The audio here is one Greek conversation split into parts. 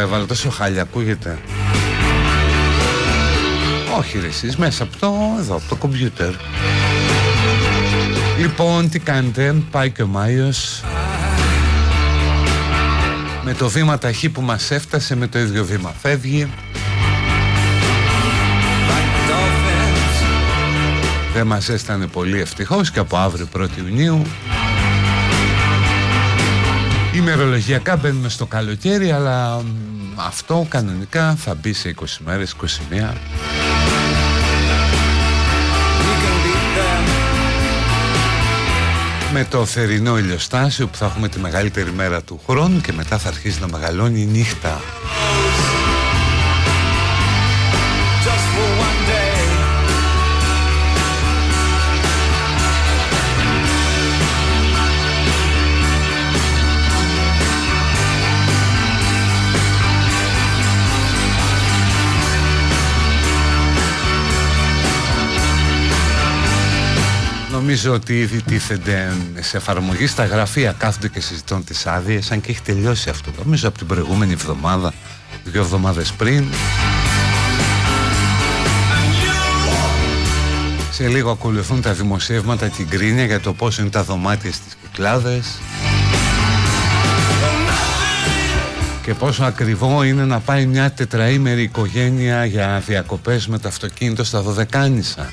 το έβαλε τόσο χάλια ακούγεται. Όχι ρε εσείς μέσα από το εδώ από το κομπιούτερ. Λοιπόν τι κάνετε πάει και ο Μάιος. Με το βήμα ταχύ που μας έφτασε με το ίδιο βήμα φεύγει. Δεν μας έστανε πολύ ευτυχώς και από αύριο 1η Ιουνίου Ημερολογιακά μπαίνουμε στο καλοκαίρι αλλά αυτό κανονικά θα μπει σε 20 μέρες, 21 με το θερινό ηλιοστάσιο που θα έχουμε τη μεγαλύτερη μέρα του χρόνου και μετά θα αρχίσει να μεγαλώνει η νύχτα Νομίζω ότι ήδη τίθενται σε εφαρμογή στα γραφεία κάθονται και συζητούν τις άδειες αν και έχει τελειώσει αυτό. Νομίζω από την προηγούμενη εβδομάδα δύο εβδομάδες πριν. Σε λίγο ακολουθούν τα δημοσιεύματα την κρίνια για το πόσο είναι τα δωμάτια στις κυκλάδες. Και πόσο ακριβό είναι να πάει μια τετραήμερη οικογένεια για διακοπές με το αυτοκίνητο στα Δωδεκάνησα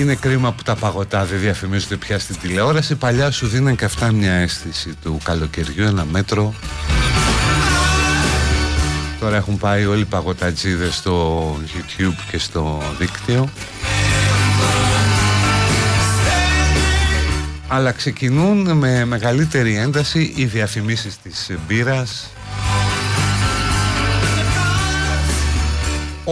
Είναι κρίμα που τα παγωτά δεν διαφημίζονται πια στην τηλεόραση. Παλιά σου δίναν και αυτά μια αίσθηση του καλοκαιριού, ένα μέτρο. Τώρα έχουν πάει όλοι οι παγωτατζίδες στο YouTube και στο δίκτυο. Αλλά ξεκινούν με μεγαλύτερη ένταση οι διαφημίσεις της μπύρας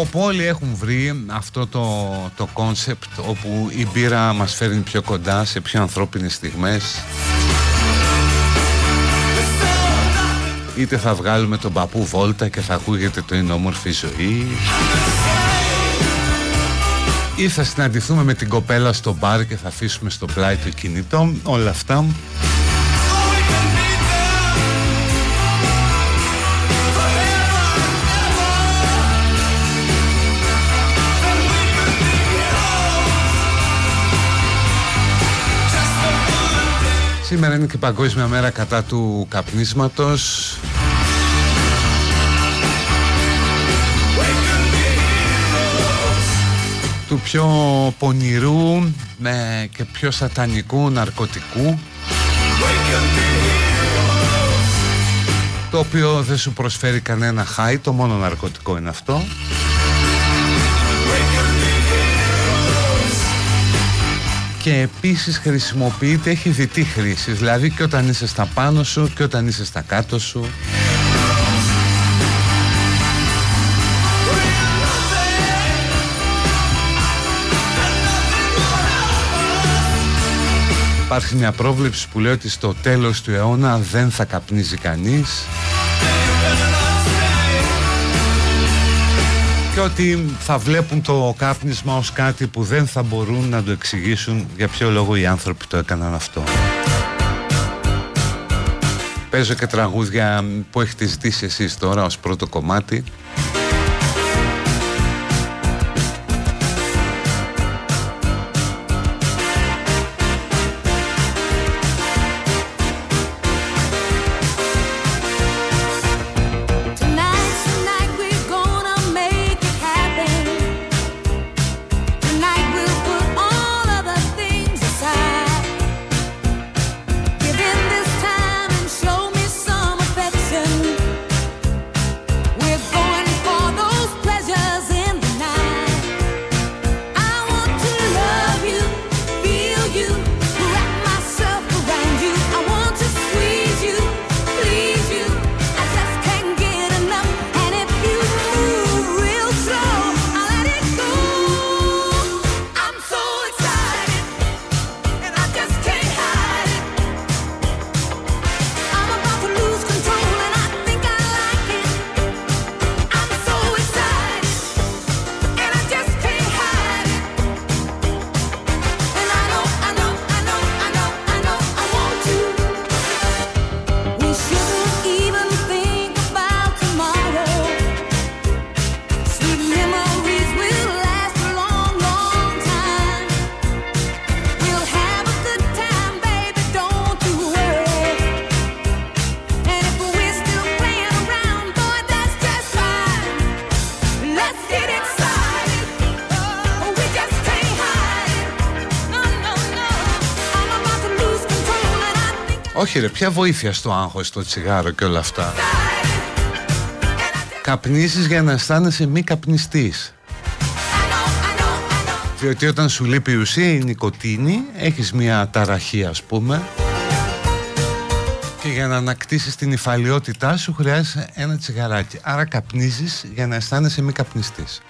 όπου όλοι έχουν βρει αυτό το, το concept όπου η μπύρα μας φέρνει πιο κοντά σε πιο ανθρώπινες στιγμές. Είτε θα βγάλουμε τον παππού βόλτα και θα ακούγεται το είναι όμορφη ζωή ή θα συναντηθούμε με την κοπέλα στο μπαρ και θα αφήσουμε στο πλάι το κινητό. Όλα αυτά Σήμερα είναι και Παγκόσμια Μέρα κατά του καπνίσματος. του πιο πονηρού ναι, και πιο σατανικού ναρκωτικού το οποίο δεν σου προσφέρει κανένα χάι, το μόνο ναρκωτικό είναι αυτό και επίσης χρησιμοποιείται, έχει διτή χρήση. Δηλαδή και όταν είσαι στα πάνω σου και όταν είσαι στα κάτω σου. Υπάρχει μια πρόβλεψη που λέει ότι στο τέλος του αιώνα δεν θα καπνίζει κανείς και ότι θα βλέπουν το κάπνισμα ως κάτι που δεν θα μπορούν να το εξηγήσουν για ποιο λόγο οι άνθρωποι το έκαναν αυτό. Παίζω και τραγούδια που έχετε ζητήσει εσείς τώρα ως πρώτο κομμάτι Όχι ρε, ποια βοήθεια στο άγχος, στο τσιγάρο και όλα αυτά; Καπνίζεις για να αισθάνεσαι μη καπνιστής. Διότι όταν σου λείπει η ουσία η νικοτίνη Έχεις μια ταραχή ας πούμε Και για να ανακτήσεις την υφαλιότητά σου Χρειάζεσαι ένα τσιγαράκι Άρα καπνίζεις για να αισθάνεσαι μη καπνιστής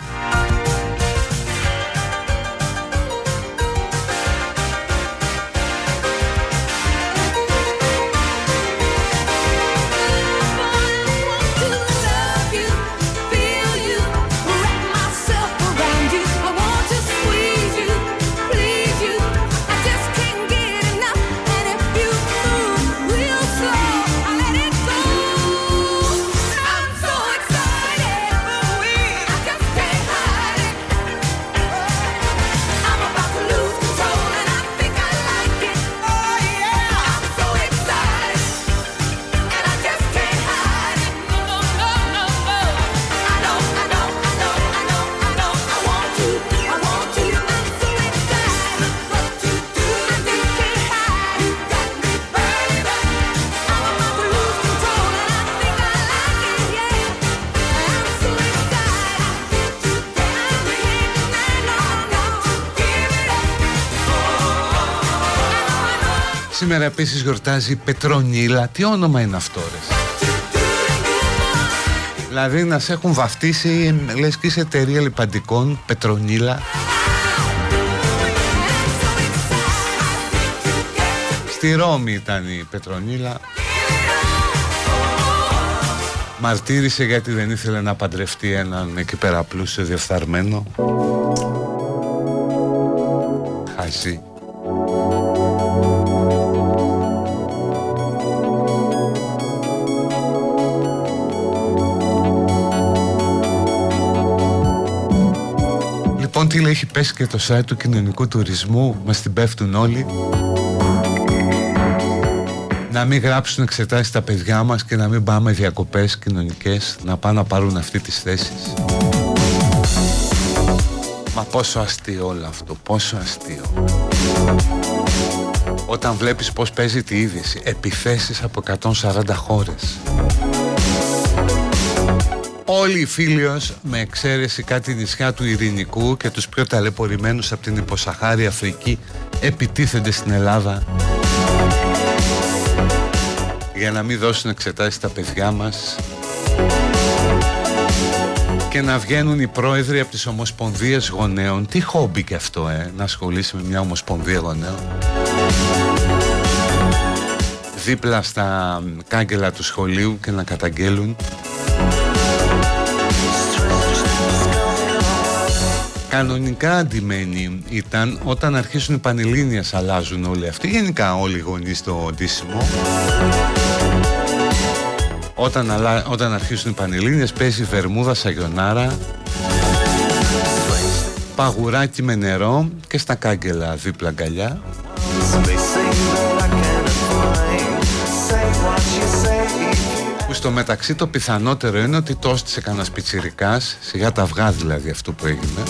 επίσης γιορτάζει Πετρονίλα. Τι όνομα είναι αυτό ρε; Δηλαδή να σε έχουν βαφτίσει λες και είσαι εταιρεία λιπαντικών Πετρονίλα. Στη Ρώμη ήταν η Πετρονίλα. Μαρτύρησε γιατί δεν ήθελε να παντρευτεί έναν εκεί πέρα πλούσιο διεφθαρμένο. Χαζή. Λοιπόν τι λέει έχει πέσει και το site του κοινωνικού τουρισμού Μας την πέφτουν όλοι Να μην γράψουν εξετάσεις τα παιδιά μας Και να μην πάμε διακοπές κοινωνικές Να πάνε να πάρουν αυτή τις θέσεις Μα πόσο αστείο όλο αυτό, πόσο αστείο. Όταν βλέπεις πως παίζει τη είδηση, επιθέσεις από 140 χώρες. Όλοι οι φίλοι με εξαίρεση κάτι νησιά του Ειρηνικού και τους πιο ταλαιπωρημένους από την υποσαχάρη Αφρική επιτίθενται στην Ελλάδα. Για να μην δώσουν εξετάσεις στα παιδιά μας και να βγαίνουν οι πρόεδροι από τις ομοσπονδίες γονέων. Τι χόμπι και αυτό ε, να ασχολήσει με μια ομοσπονδία γονέων. Δίπλα στα κάγκελα του σχολείου και να καταγγέλουν Κανονικά αντιμένοι ήταν όταν αρχίσουν οι πανελλήνιες αλλάζουν όλοι αυτοί. Γενικά όλοι οι γονείς στο ντύσιμο. Όταν, όταν αρχίσουν οι πανελλήνιες παίζει βερμούδα σαγιονάρα Παγουράκι με νερό και στα κάγκελα δίπλα αγκαλιά στο μεταξύ το πιθανότερο είναι ότι το έστησε κανένας πιτσιρικάς σιγά τα αυγά δηλαδή αυτό που έγινε.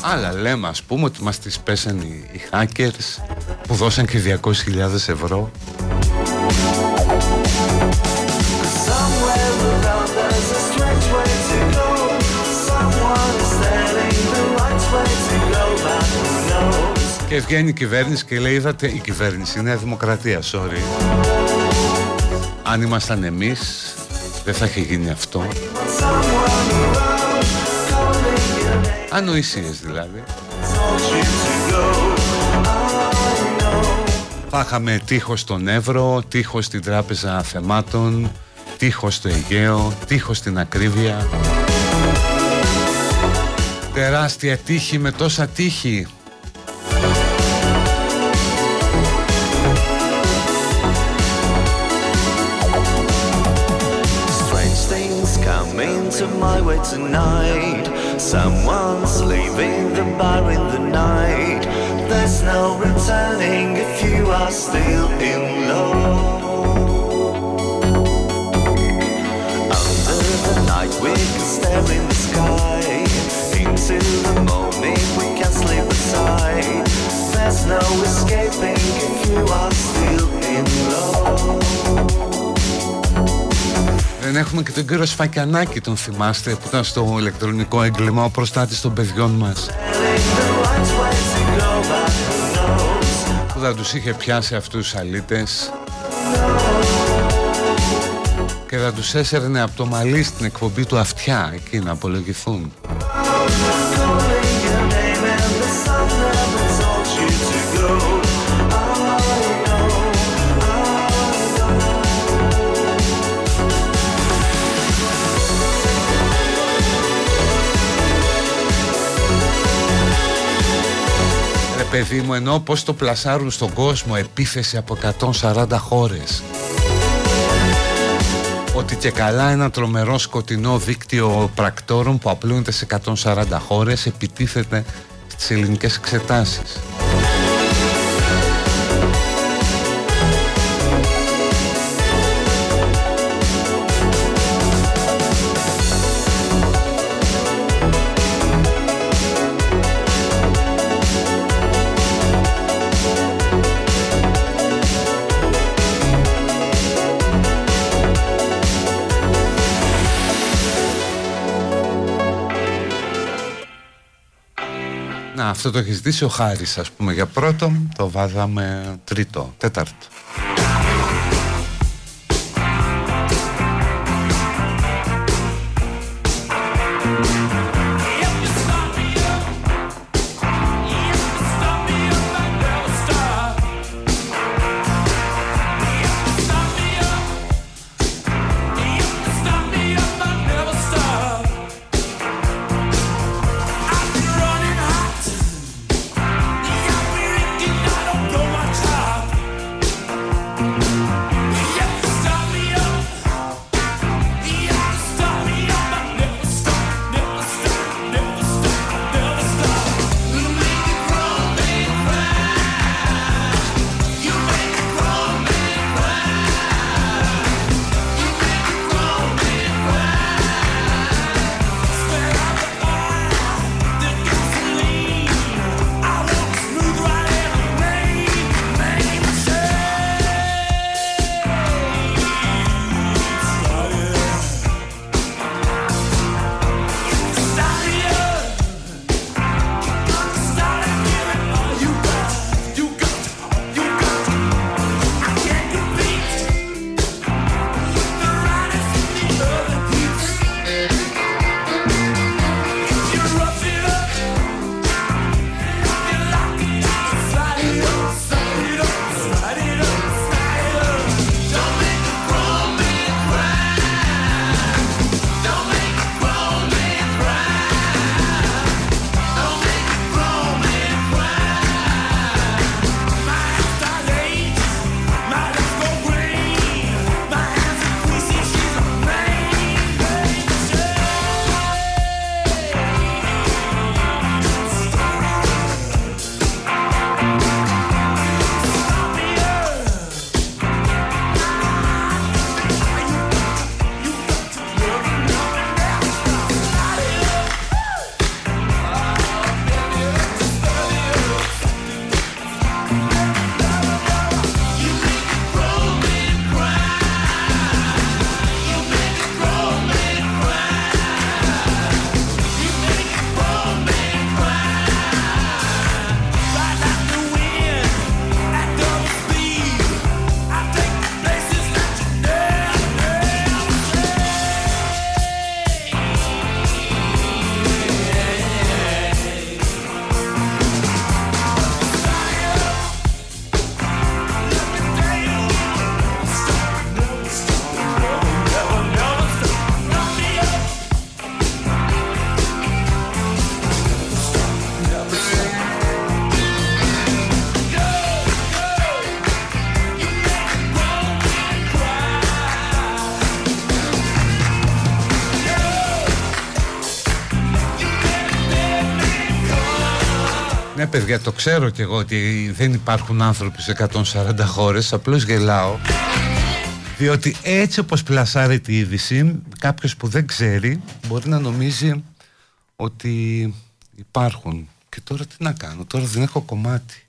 Αλλά λέμε ας πούμε ότι μας τις πέσαν οι, οι hackers που δώσαν και 200.000 ευρώ Και βγαίνει η κυβέρνηση και λέει είδατε η κυβέρνηση είναι δημοκρατία sorry Αν ήμασταν εμείς δεν θα είχε γίνει αυτό. Ανοησίες δηλαδή. Θα είχαμε τείχος στον Εύρο, τείχος στην Τράπεζα Θεμάτων Τείχος στο Αιγαίο, τείχος στην Ακρίβεια. Τεράστια τύχη με τόσα τύχη my way tonight. Someone's leaving the bar in the night. There's no returning if you are still in love. Under the night, we can stare in the sky. Into the morning, we can sleep aside. There's no escaping if you are still in love. Δεν έχουμε και τον κύριο Σφακιανάκη, τον θυμάστε, που ήταν στο ηλεκτρονικό έγκλημα ο προστάτης των παιδιών μας. Που θα τους είχε πιάσει αυτούς τους αλήτες και θα τους έσαιρνε από το μαλλί στην εκπομπή του αυτιά εκεί να απολογηθούν. Παιδί μου ενώ πως το πλασάρουν στον κόσμο επίθεση από 140 χώρες. Ότι και καλά ένα τρομερό σκοτεινό δίκτυο πρακτόρων που απλούνται σε 140 χώρες επιτίθεται στις ελληνικές εξετάσεις αυτό το έχει ζητήσει ο Χάρης ας πούμε για πρώτο, το βάζαμε τρίτο, τέταρτο. Παιδιά, το ξέρω κι εγώ ότι δεν υπάρχουν άνθρωποι σε 140 χώρες, απλώς γελάω. Διότι έτσι όπως πλασάρεται η είδηση, κάποιος που δεν ξέρει μπορεί να νομίζει ότι υπάρχουν. Και τώρα τι να κάνω, τώρα δεν έχω κομμάτι.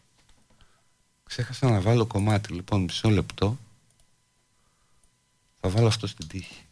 Ξέχασα να βάλω κομμάτι, λοιπόν μισό λεπτό. Θα βάλω αυτό στην τύχη.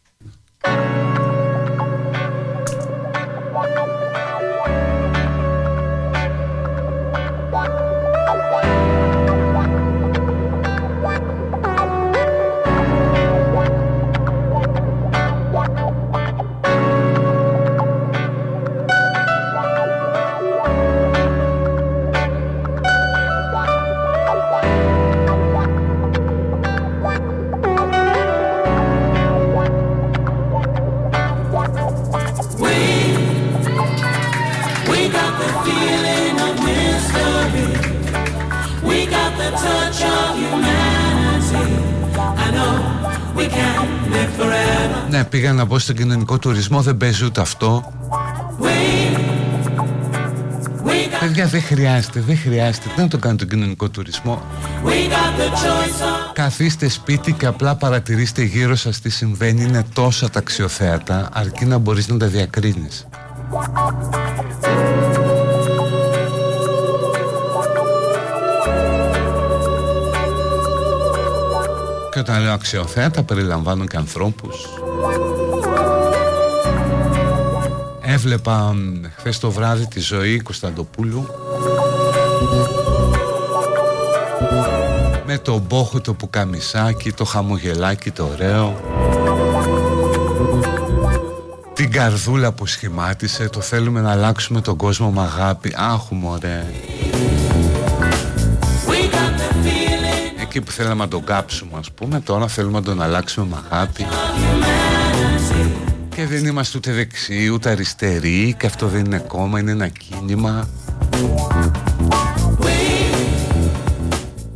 Ναι, πήγα να μπω στον κοινωνικό τουρισμό, δεν παίζει ούτε αυτό. Παιδιά, δεν χρειάζεται, δεν χρειάζεται. Δεν το κάνει τον κοινωνικό τουρισμό. Καθίστε σπίτι και απλά παρατηρήστε γύρω σας τι συμβαίνει. Είναι τόσα ταξιοθέατα, αρκεί να μπορείς να τα διακρίνεις. Και όταν λέω αξιοθέατα περιλαμβάνω και ανθρώπους Έβλεπα χθες το βράδυ τη ζωή Κωνσταντοπούλου με το μπόχο το πουκαμισάκι, το χαμογελάκι το ωραίο την καρδούλα που σχημάτισε, το θέλουμε να αλλάξουμε τον κόσμο με αγάπη. Άχου μωρέ. Εκεί που θέλαμε να τον κάψουμε ας πούμε, τώρα θέλουμε να τον αλλάξουμε με αγάπη. Και δεν είμαστε ούτε δεξιοί ούτε αριστεροί και αυτό δεν είναι κόμμα, είναι ένα κίνημα.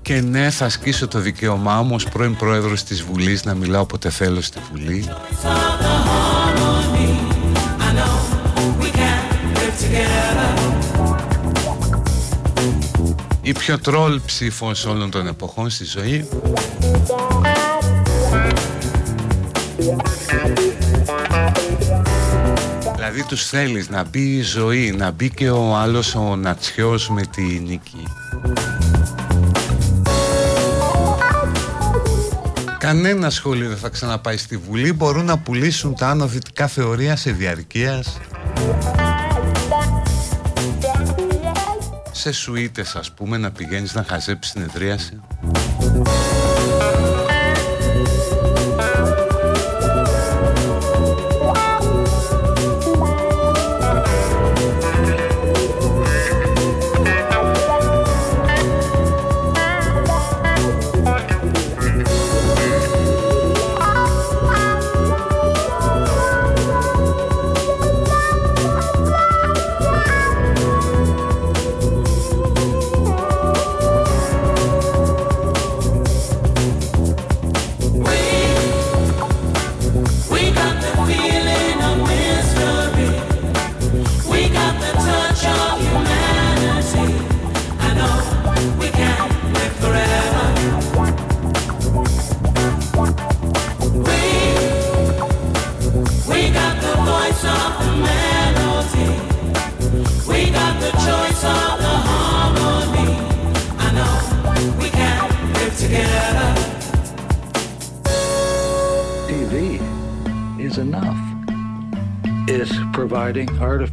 Και ναι, θα ασκήσω το δικαίωμά μου ως πρώην πρόεδρος της Βουλής να μιλάω όποτε θέλω στη Βουλή. Η πιο τρόλ ψήφος όλων των εποχών στη ζωή Δηλαδή τους θέλεις να μπει η ζωή, να μπει και ο άλλος ο Νατσιός με τη νίκη. Κανένα σχολείο δεν θα ξαναπάει στη Βουλή, μπορούν να πουλήσουν τα άνω δυτικά θεωρία σε διαρκείας. Σε σουίτες ας πούμε να πηγαίνεις να χαζέψεις συνεδρίαση.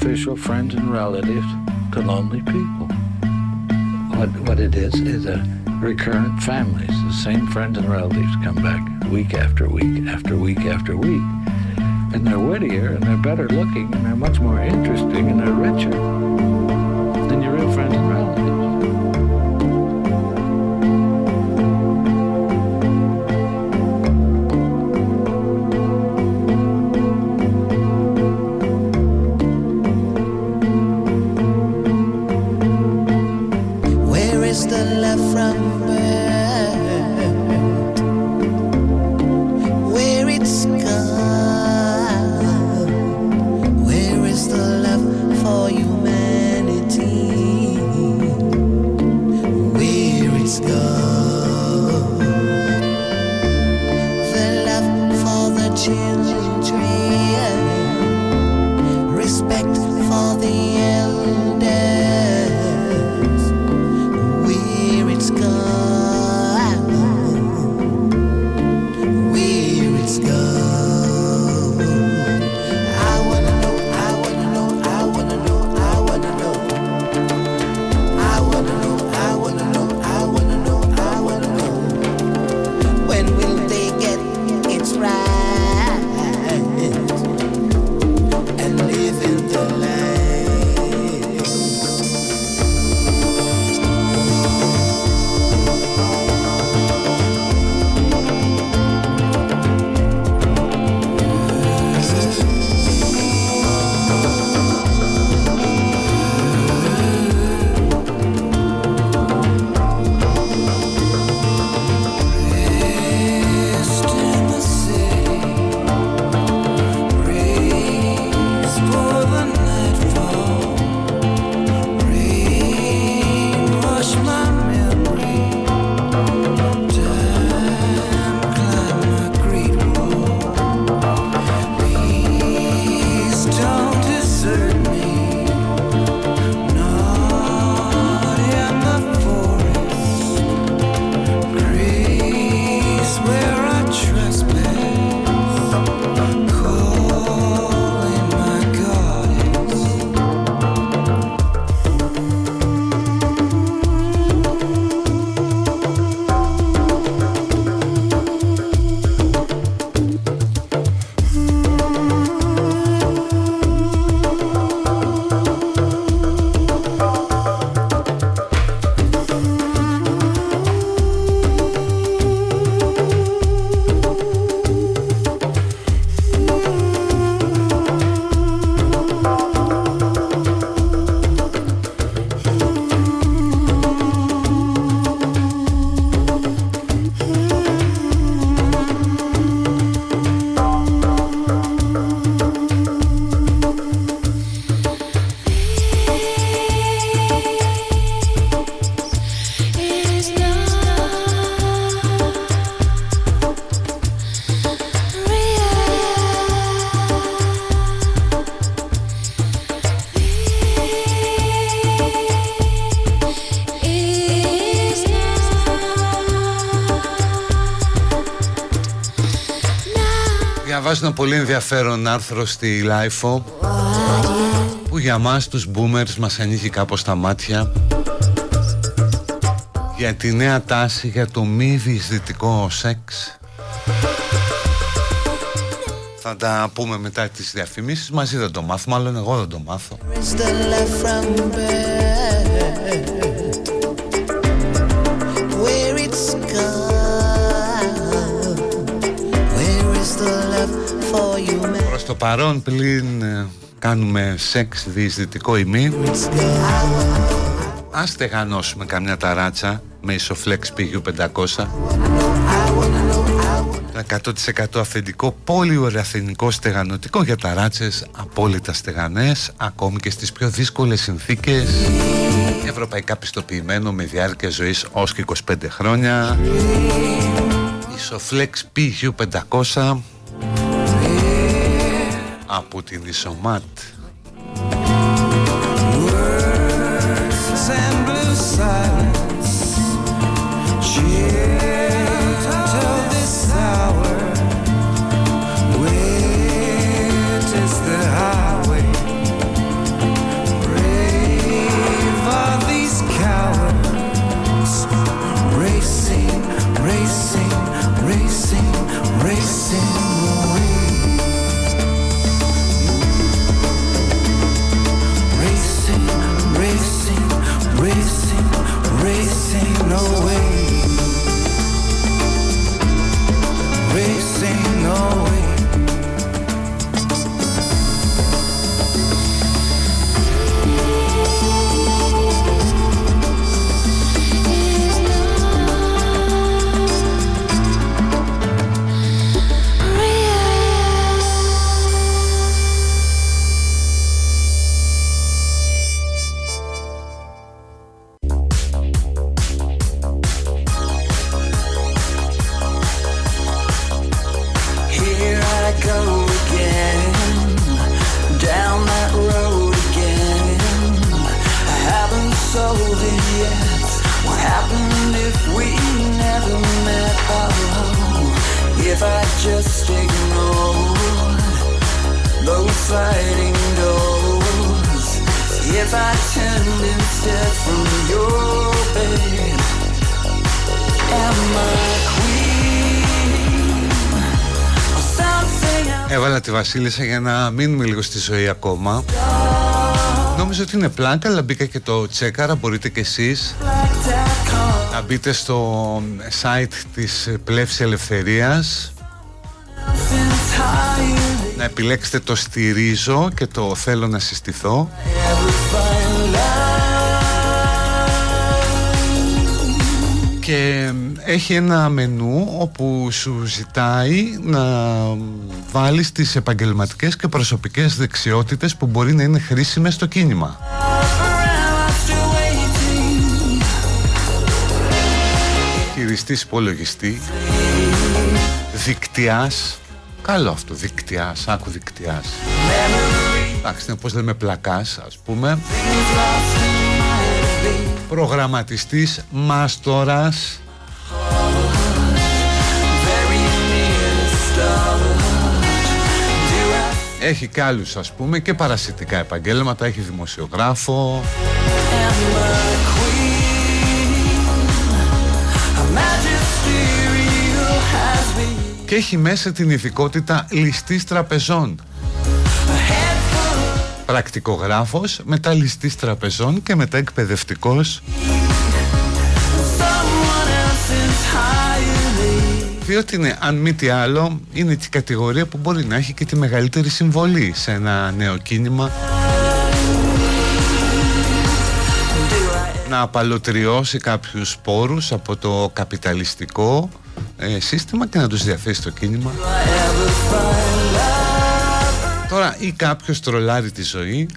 Artificial friends and relatives to lonely people. What, what it is, is a recurrent families. The same friends and relatives come back week after week after week after week. And they're wittier and they're better looking and they're much more interesting and they're richer διαβάζω πολύ ενδιαφέρον άρθρο στη LIFO που για μας τους boomers μας ανοίγει κάπως τα μάτια για τη νέα τάση για το μη διεισδυτικό σεξ. Θα τα πούμε μετά τις διαφημίσεις. Μαζί δεν το μάθουμε μάλλον εγώ δεν το μάθω παρόν πλην ε, κάνουμε σεξ διεισδυτικό ημί. Ας στεγανώσουμε καμιά ταράτσα με ισοφλέξ πηγιού 500 100% αφεντικό πολυοραθηνικό στεγανοτικό για ταράτσες απόλυτα στεγανές ακόμη και στις πιο δύσκολες συνθήκες. Ευρωπαϊκά πιστοποιημένο με διάρκεια ζωής ως και 25 χρόνια. Ισοφλέξ PU500 από την Δισομάτ. Βασίλισσα για να μείνουμε λίγο στη ζωή ακόμα. Νόμιζα ότι είναι πλάκα αλλά μπήκα και το τσέκαρα Μπορείτε και εσείς να μπείτε στο site της Πλεύσης Ελευθερίας. Να επιλέξετε το στηρίζω και το θέλω να συστηθώ και έχει ένα μενού όπου σου ζητάει να βάλεις τις επαγγελματικές και προσωπικές δεξιότητες που μπορεί να είναι χρήσιμες στο κίνημα. Χειριστής υπολογιστή, δικτυάς, καλό αυτό, δικτυάς, άκου δικτυάς. Εντάξει, είναι πώς λέμε πλακάς, ας πούμε προγραμματιστής μάστορας έχει και άλλους ας πούμε και παρασιτικά επαγγέλματα έχει δημοσιογράφο. Και έχει μέσα την ηθικότητα ληστής τραπεζών πρακτικογράφος, μετά ληστής τραπεζών και μετά εκπαιδευτικός διότι είναι, αν μη τι άλλο, είναι η κατηγορία που μπορεί να έχει και τη μεγαλύτερη συμβολή σε ένα νέο κίνημα. Να απαλωτριώσει κάποιους πόρους από το καπιταλιστικό ε, σύστημα και να τους διαθέσει το κίνημα Τώρα ή κάποιος τρολάρει τη ζωή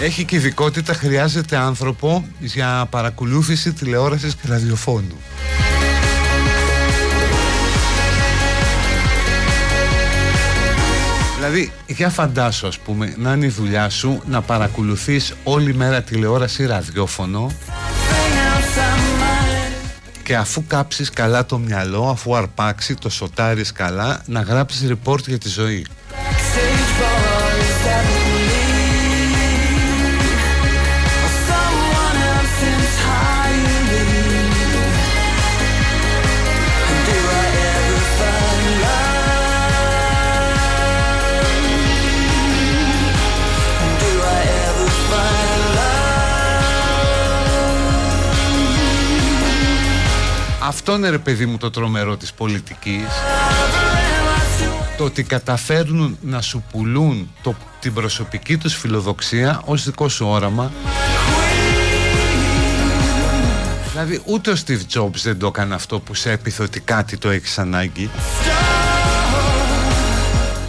Έχει και ειδικότητα, χρειάζεται άνθρωπο για παρακολούθηση τηλεόρασης και ραδιοφώνου. Δηλαδή, για φαντάσου ας πούμε, να είναι η δουλειά σου να παρακολουθείς όλη μέρα τηλεόραση ραδιόφωνο και αφού κάψεις καλά το μυαλό, αφού αρπάξεις, το σοτάρεις καλά, να γράψεις report για τη ζωή. Αυτό είναι ρε παιδί μου το τρομερό της πολιτικής. Το ότι καταφέρνουν να σου πουλούν το, την προσωπική τους φιλοδοξία ως δικό σου όραμα. Δηλαδή ούτε ο Steve Jobs δεν το έκανε αυτό που σε έπιθε ότι κάτι το έχεις ανάγκη.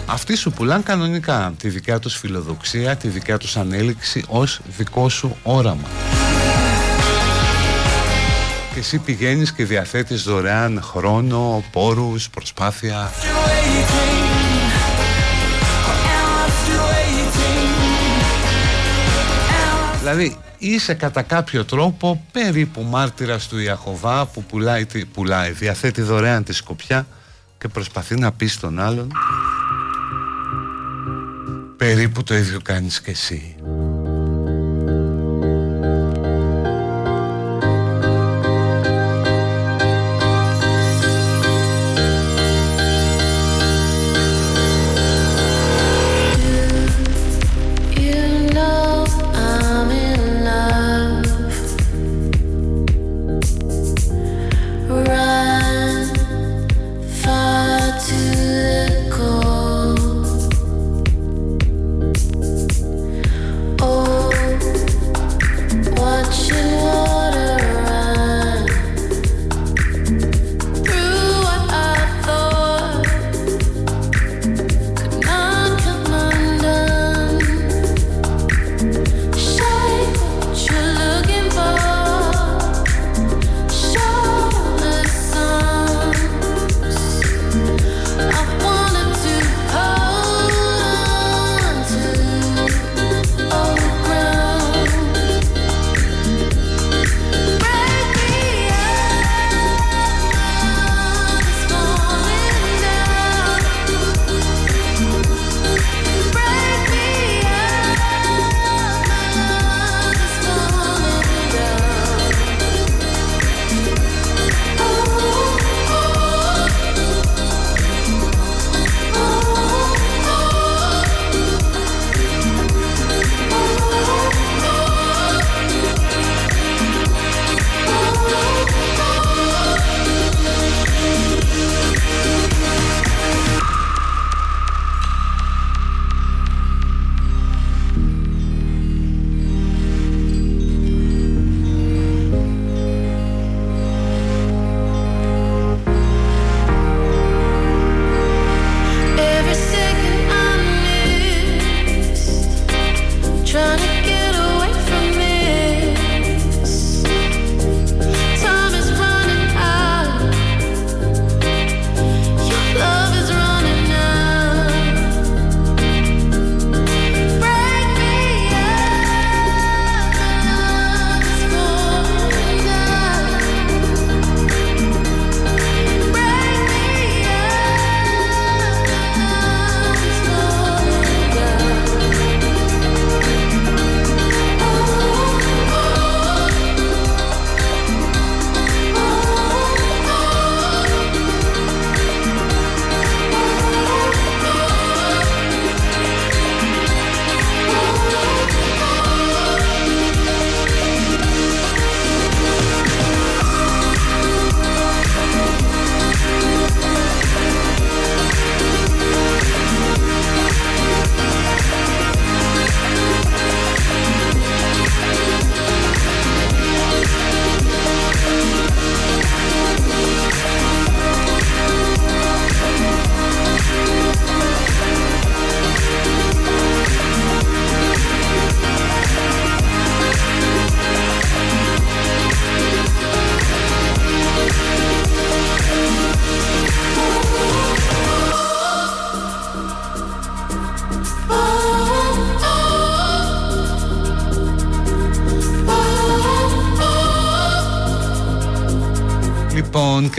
Αυτοί σου πουλάν κανονικά τη δικιά τους φιλοδοξία, τη δικιά τους ανέλυξη ως δικό σου όραμα και εσύ πηγαίνεις και διαθέτεις δωρεάν χρόνο, πόρους, προσπάθεια. Δηλαδή είσαι κατά κάποιο τρόπο περίπου μάρτυρας του Ιαχωβά που πουλάει, πουλάει διαθέτει δωρεάν τη σκοπιά και προσπαθεί να πει στον άλλον. Περίπου το ίδιο κάνεις και εσύ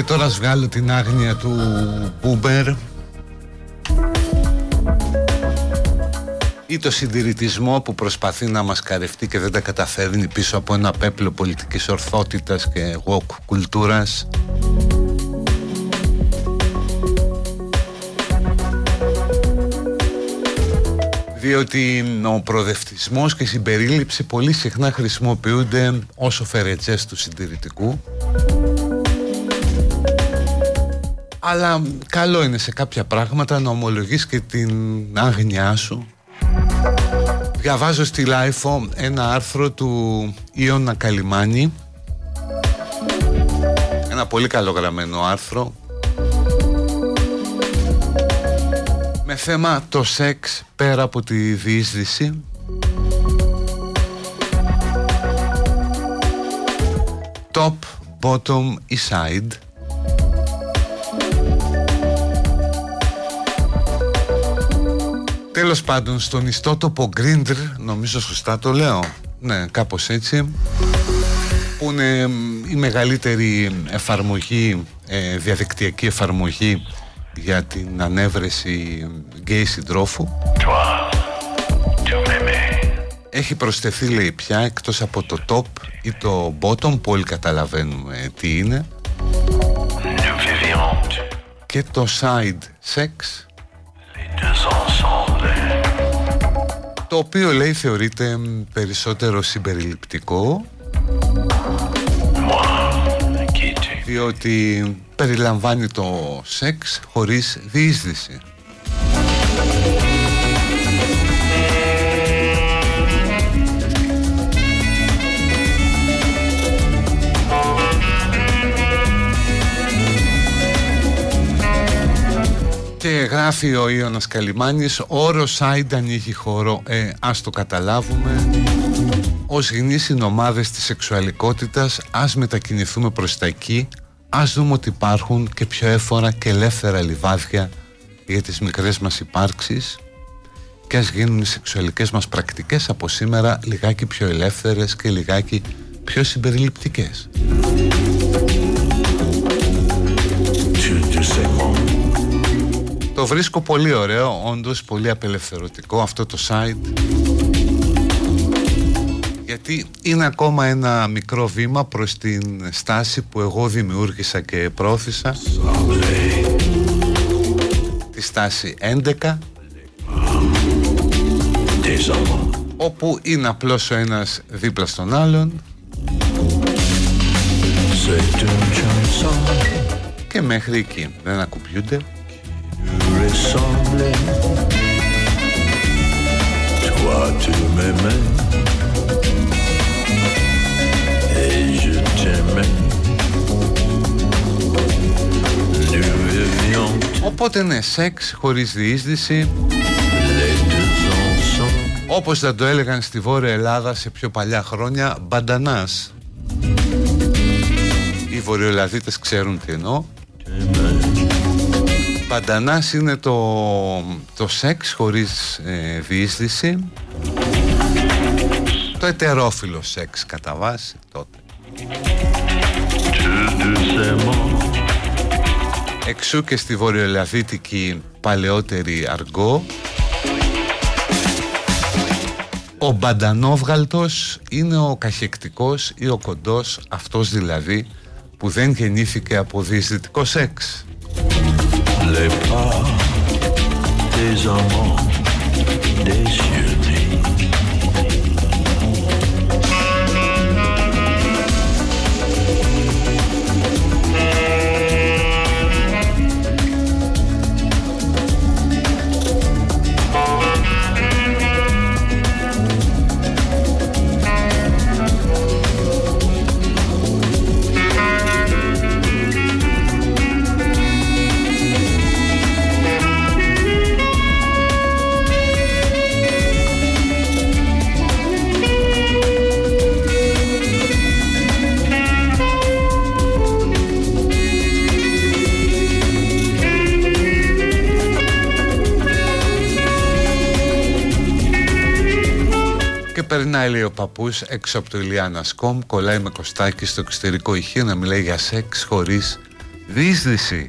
τώρα βγάλω την άγνοια του Μπούμπερ ή το συντηρητισμό που προσπαθεί να μας καρευτεί και δεν τα καταφέρνει πίσω από ένα πέπλο πολιτικής ορθότητας και woke κουλτούρας. Διότι ο προοδευτισμός και η συμπερίληψη πολύ συχνά χρησιμοποιούνται ως φερετζές του συντηρητικού αλλά καλό είναι σε κάποια πράγματα να ομολογείς και την άγνοιά σου. Διαβάζω στη LiFO ένα άρθρο του Ιωνα Καλιμάνη Ένα πολύ καλογραμμένο άρθρο. Με θέμα το σεξ πέρα από τη διείσδυση. Top, bottom ή side Τέλος πάντων στον ιστότοπο Grindr Νομίζω σωστά το λέω. Ναι κάπως έτσι. Που είναι η μεγαλύτερη εφαρμογή ε, Διαδικτυακή εφαρμογή Για την ανέβρεση γκέι συντρόφου. Έχει προσθεθεί λέει πια εκτός από το top ή το bottom που όλοι καταλαβαίνουμε τι είναι. Και το side sex το οποίο λέει θεωρείται περισσότερο συμπεριληπτικό. Διότι περιλαμβάνει το σεξ χωρίς διείσδυση Και γράφει ο Ιώνας Καλιμάνης Όρος side ανοίγει χώρο ε, Ας το καταλάβουμε. Ως γνήσιν ομάδες της σεξουαλικότητας Ας μετακινηθούμε προς τα εκεί Ας δούμε ότι υπάρχουν και πιο έφορα και ελεύθερα λιβάδια Για τις μικρές μας υπάρξεις Και ας γίνουν οι σεξουαλικές μας πρακτικές Από σήμερα λιγάκι πιο ελεύθερες Και λιγάκι πιο συμπεριληπτικές το βρίσκω πολύ ωραίο, όντως πολύ απελευθερωτικό αυτό το site. Γιατί είναι ακόμα ένα μικρό βήμα προς την στάση που εγώ δημιούργησα και πρόθυσα. Τη στάση 11 όπου είναι απλώς ο ένας δίπλα στον άλλον. Και μέχρι εκεί δεν ακουμπιούνται ressemblais. Toi, tu m'aimais. Et je t'aimais. Οπότε ναι, σεξ χωρίς διείσδυση Όπως θα το έλεγαν στη Βόρεια Ελλάδα σε πιο παλιά χρόνια Μπαντανάς Οι Βορειοελλαδίτες ξέρουν τι εννοώ Παντανάς είναι το, το σεξ χωρίς ε, διείσδυση. Το ετερόφιλο σεξ κατά βάση τότε. Εξού και στη βορειοελαδίτικη παλαιότερη αργό. Ο μπαντανόβγαλτος είναι ο καχεκτικός ή ο κοντός Αυτός δηλαδή που δεν γεννήθηκε από διεισδυτικό σεξ les pas des amants désionnés. Περνάει λέει ο παππούς έξω από το Ηλιάννα.com Κολλάει με κοστάκι στο εξωτερικό ηχείο να μιλάει για σεξ χωρίς δίσδυση.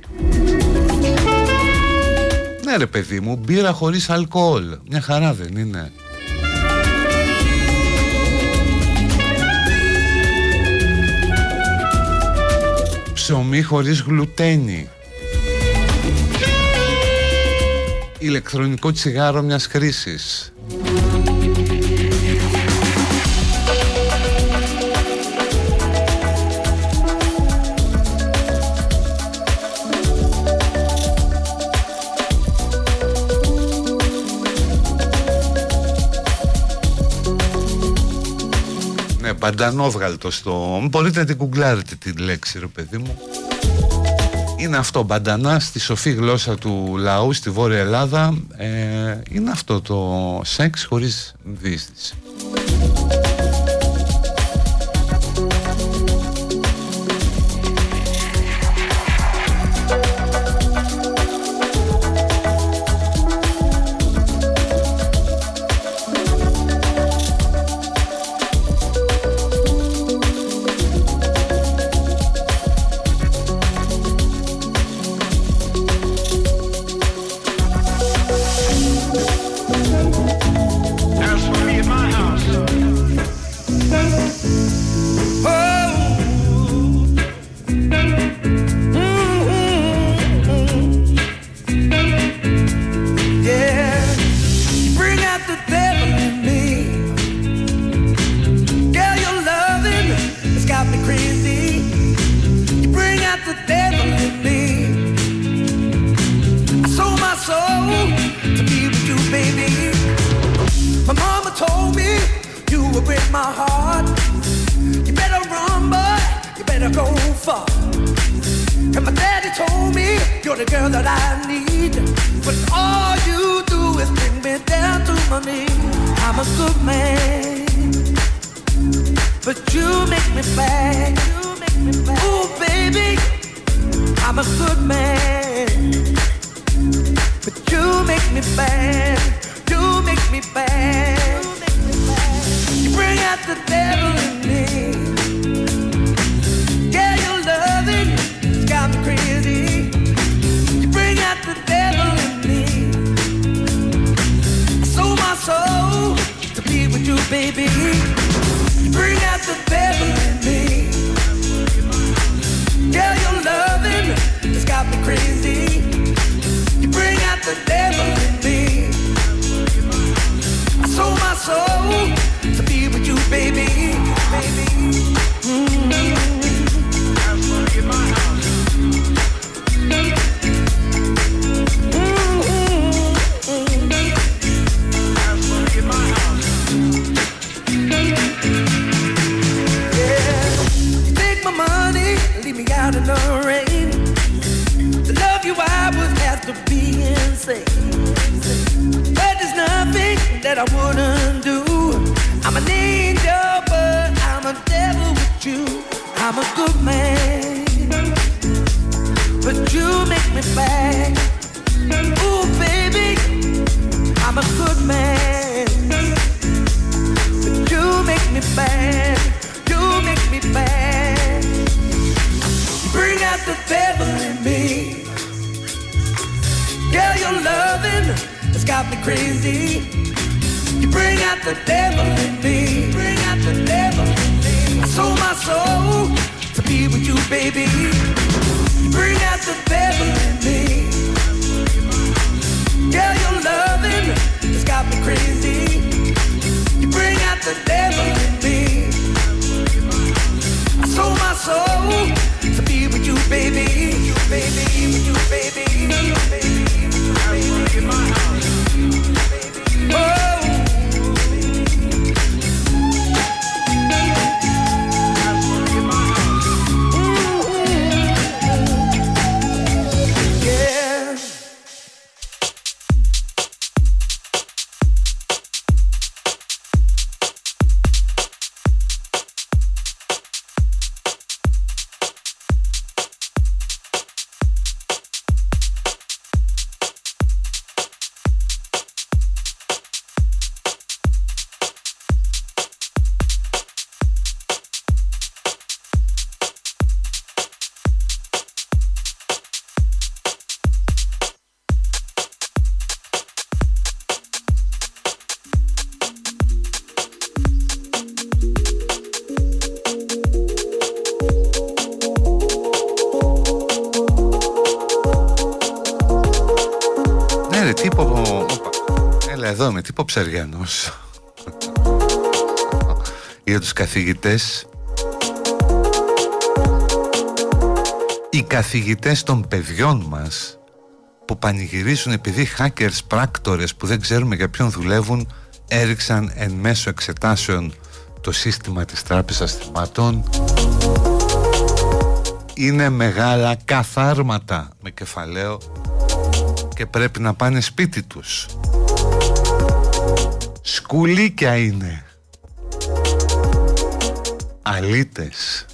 Ναι ρε παιδί μου, μπύρα χωρίς αλκοόλ. Μια χαρά δεν είναι. Ψωμί χωρίς γλουτένι Ηλεκτρονικό τσιγάρο μιας χρήσης μπαντανόβγαλτο στο... Μπορείτε να την κουγκλάρετε τη λέξη ρε παιδί μου. Είναι αυτό μπαντανά στη σοφή γλώσσα του λαού στη Βόρεια Ελλάδα. Ε, Είναι αυτό το σεξ χωρίς δίστηση Εδώ είμαι, τύπο Ψαριανός Για τους καθηγητές. Οι καθηγητές των παιδιών μας Που πανηγυρίζουν επειδή hackers πράκτορες Που δεν ξέρουμε για ποιον δουλεύουν Έριξαν εν μέσω εξετάσεων Το σύστημα της τράπεζας θυμάτων είναι μεγάλα καθάρματα με κεφαλαίο και πρέπει να πάνε σπίτι τους. Σκουλίκια είναι. Αλίτες.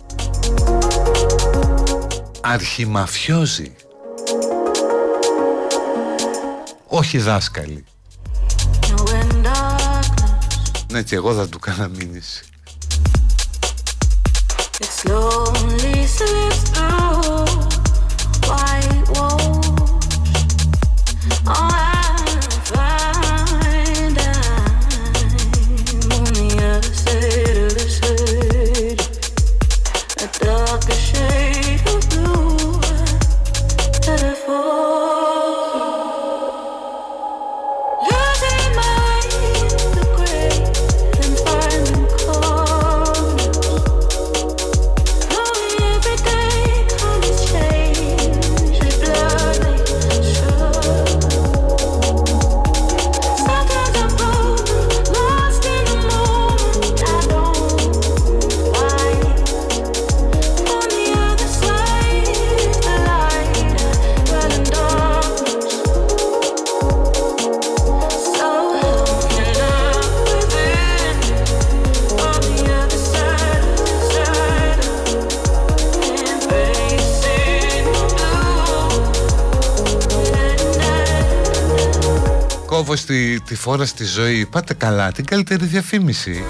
Αρχιμαφιόζοι. Όχι δάσκαλοι. Ναι και εγώ θα του κάνα μήνυση. Τη φόρα στη ζωή. Πάτε καλά, την καλύτερη διαφήμιση.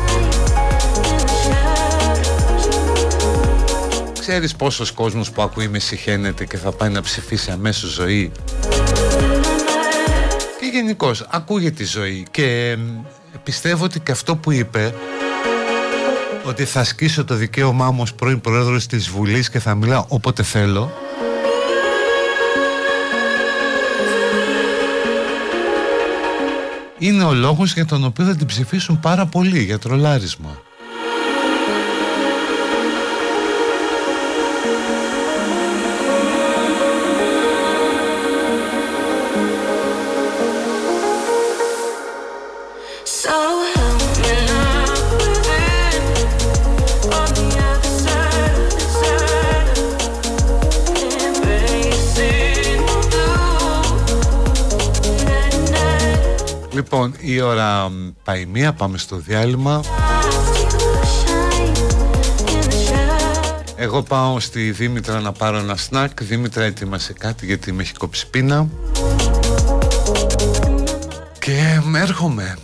Ξέρεις πόσος κόσμος που ακούει με συχαίνεται και θα πάει να ψηφίσει αμέσως ζωή; Και γενικώς ακούγεται τη ζωή. Και πιστεύω ότι και αυτό που είπε ότι θα ασκήσω το δικαίωμά μου ως πρώην πρόεδρος της Βουλής και θα μιλάω όποτε θέλω είναι ο λόγος για τον οποίο θα την ψηφίσουν πάρα πολύ για τρολάρισμα. Λοιπόν, η ώρα πάει μία, πάμε στο διάλειμμα. Εγώ πάω στη Δήμητρα να πάρω ένα σνακ. Δήμητρα έτοιμασε κάτι γιατί με έχει κόψει πείνα. Και έρχομαι.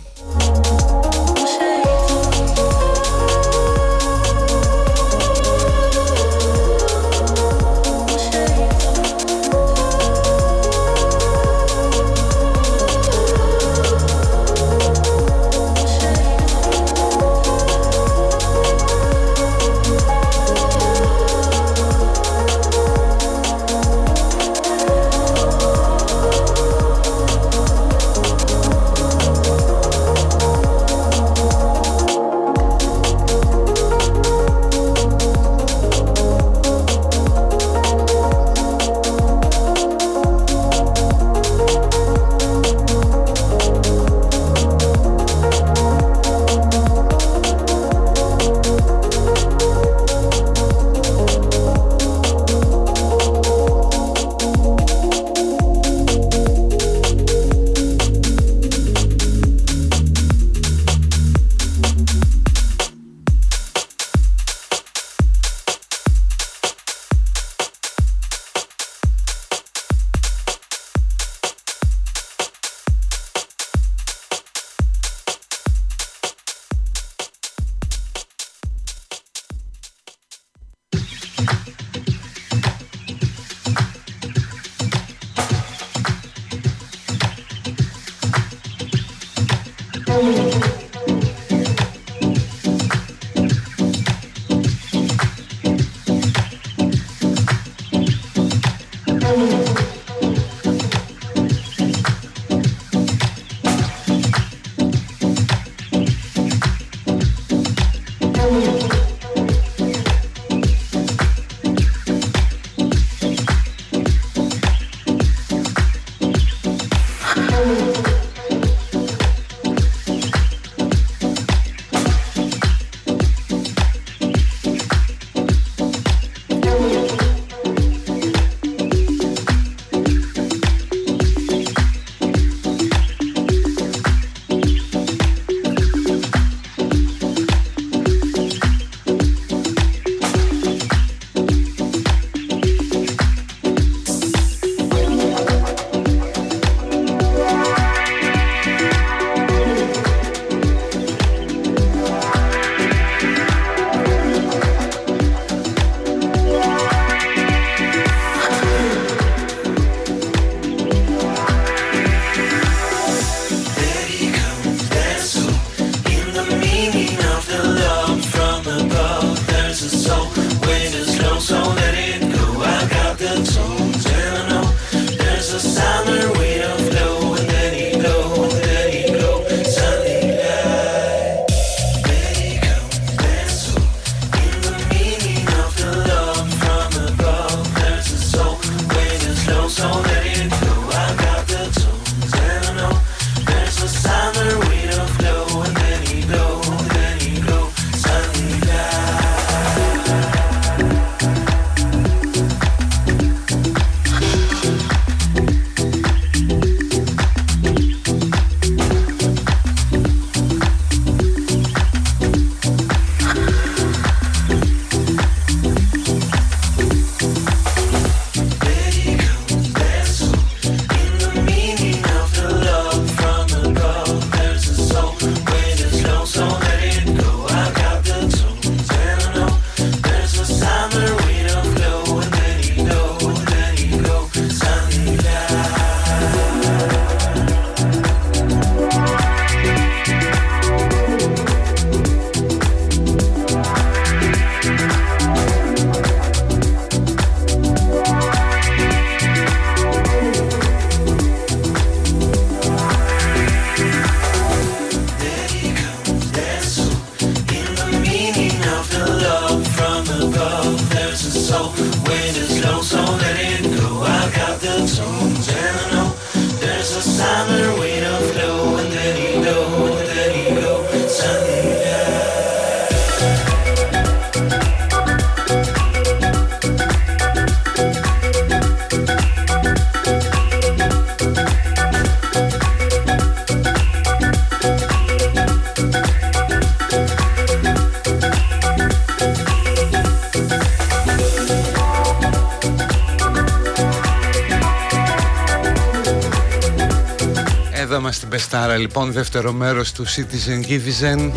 Εβδομάδα μας στην Πεστάρα λοιπόν δεύτερο μέρος του Citizen Givizen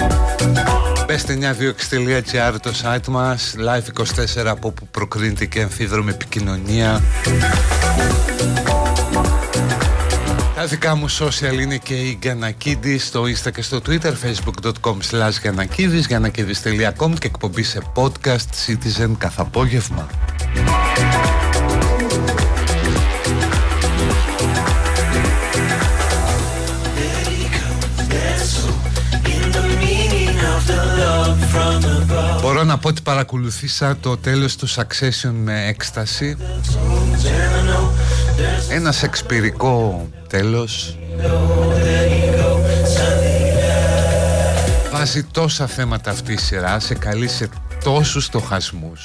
best926.gr το site μας live24 από όπου προκρίνεται και αμφίδρομη επικοινωνία. Τα δικά μου social είναι και η Γιανακίδη στο Insta και στο Twitter facebook.com slash Γιανακίδης γιανακίδης.com και εκπομπή σε podcast Citizen καθ' απόγευμα παρακολουθήσα το τέλος του Succession με έκσταση. Ένα σεξπυρικό τέλος. Βάζει τόσα θέματα αυτή η σειρά Σε καλεί σε τόσους στοχασμούς.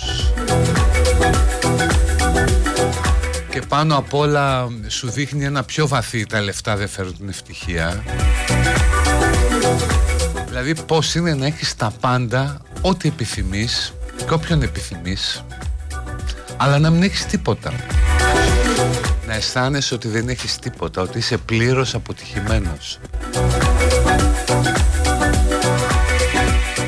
Και πάνω απ' όλα σου δείχνει ένα πιο βαθύ Τα λεφτά δεν φέρουν την ευτυχία Δηλαδή πώς είναι να έχεις τα πάντα Ό,τι επιθυμείς Και όποιον επιθυμείς Αλλά να μην έχεις τίποτα. Να αισθάνεσαι ότι δεν έχεις τίποτα Ότι είσαι πλήρως αποτυχημένος.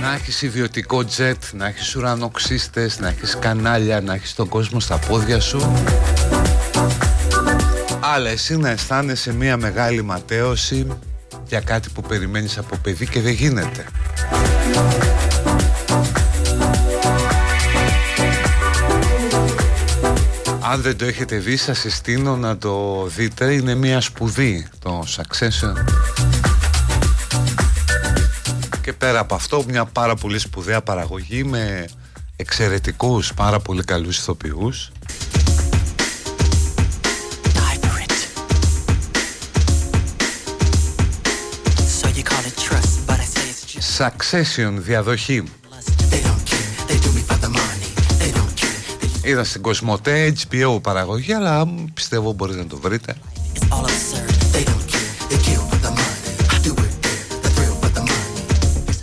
Να έχεις ιδιωτικό τζετ Να έχεις ουρανοξύστες Να έχεις κανάλια Να έχεις τον κόσμο στα πόδια σου. Αλλά εσύ να αισθάνεσαι μια μεγάλη ματέωση για κάτι που περιμένεις από παιδί και δεν γίνεται. Αν δεν το έχετε δει σας συστήνω να το δείτε. Είναι μια σπουδή το Succession. Και πέρα από αυτό μια πάρα πολύ σπουδαία παραγωγή Με εξαιρετικούς πάρα πολύ καλούς ηθοποιούς. Succession διαδοχή Είδα στην Κοσμοτέ, HBO παραγωγή Αλλά πιστεύω μπορείτε να το βρείτε.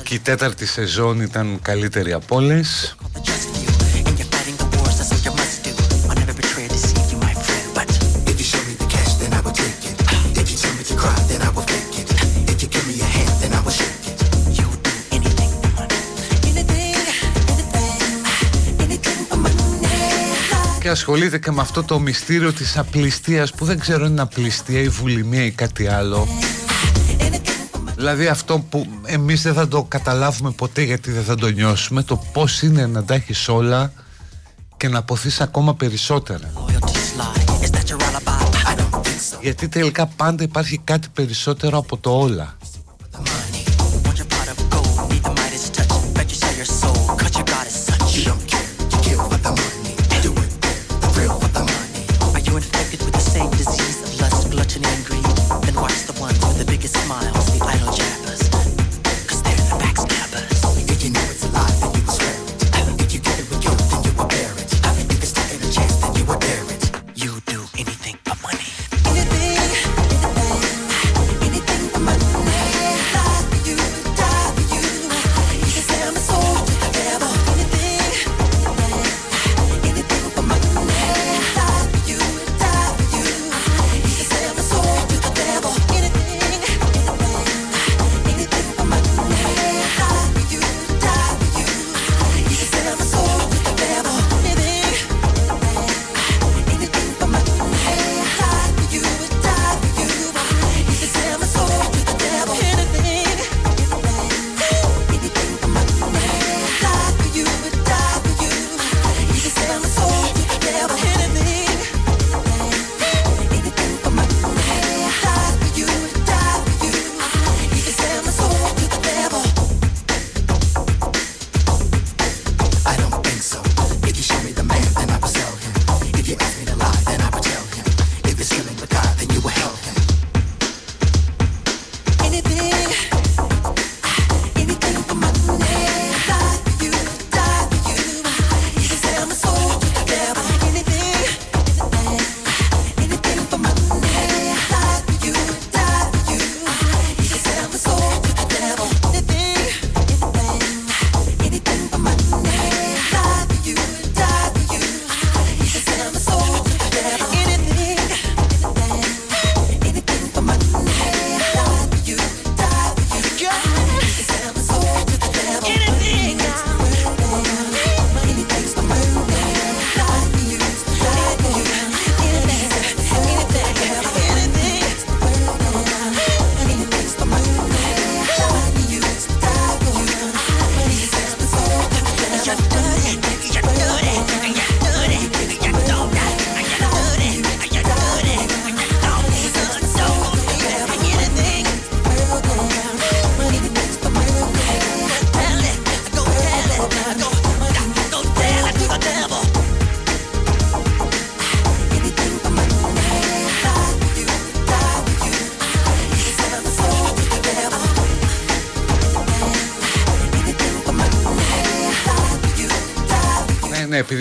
Και η τέταρτη σεζόν ήταν καλύτερη από όλες ασχολείται και με αυτό το μυστήριο της απληστίας που δεν ξέρω είναι απληστία ή βουλημία ή κάτι άλλο. Δηλαδή αυτό που εμείς δεν θα το καταλάβουμε ποτέ γιατί δεν θα το νιώσουμε το πώς είναι να τα έχεις όλα και να αποθείς ακόμα περισσότερα. Γιατί τελικά πάντα υπάρχει κάτι περισσότερο από το όλα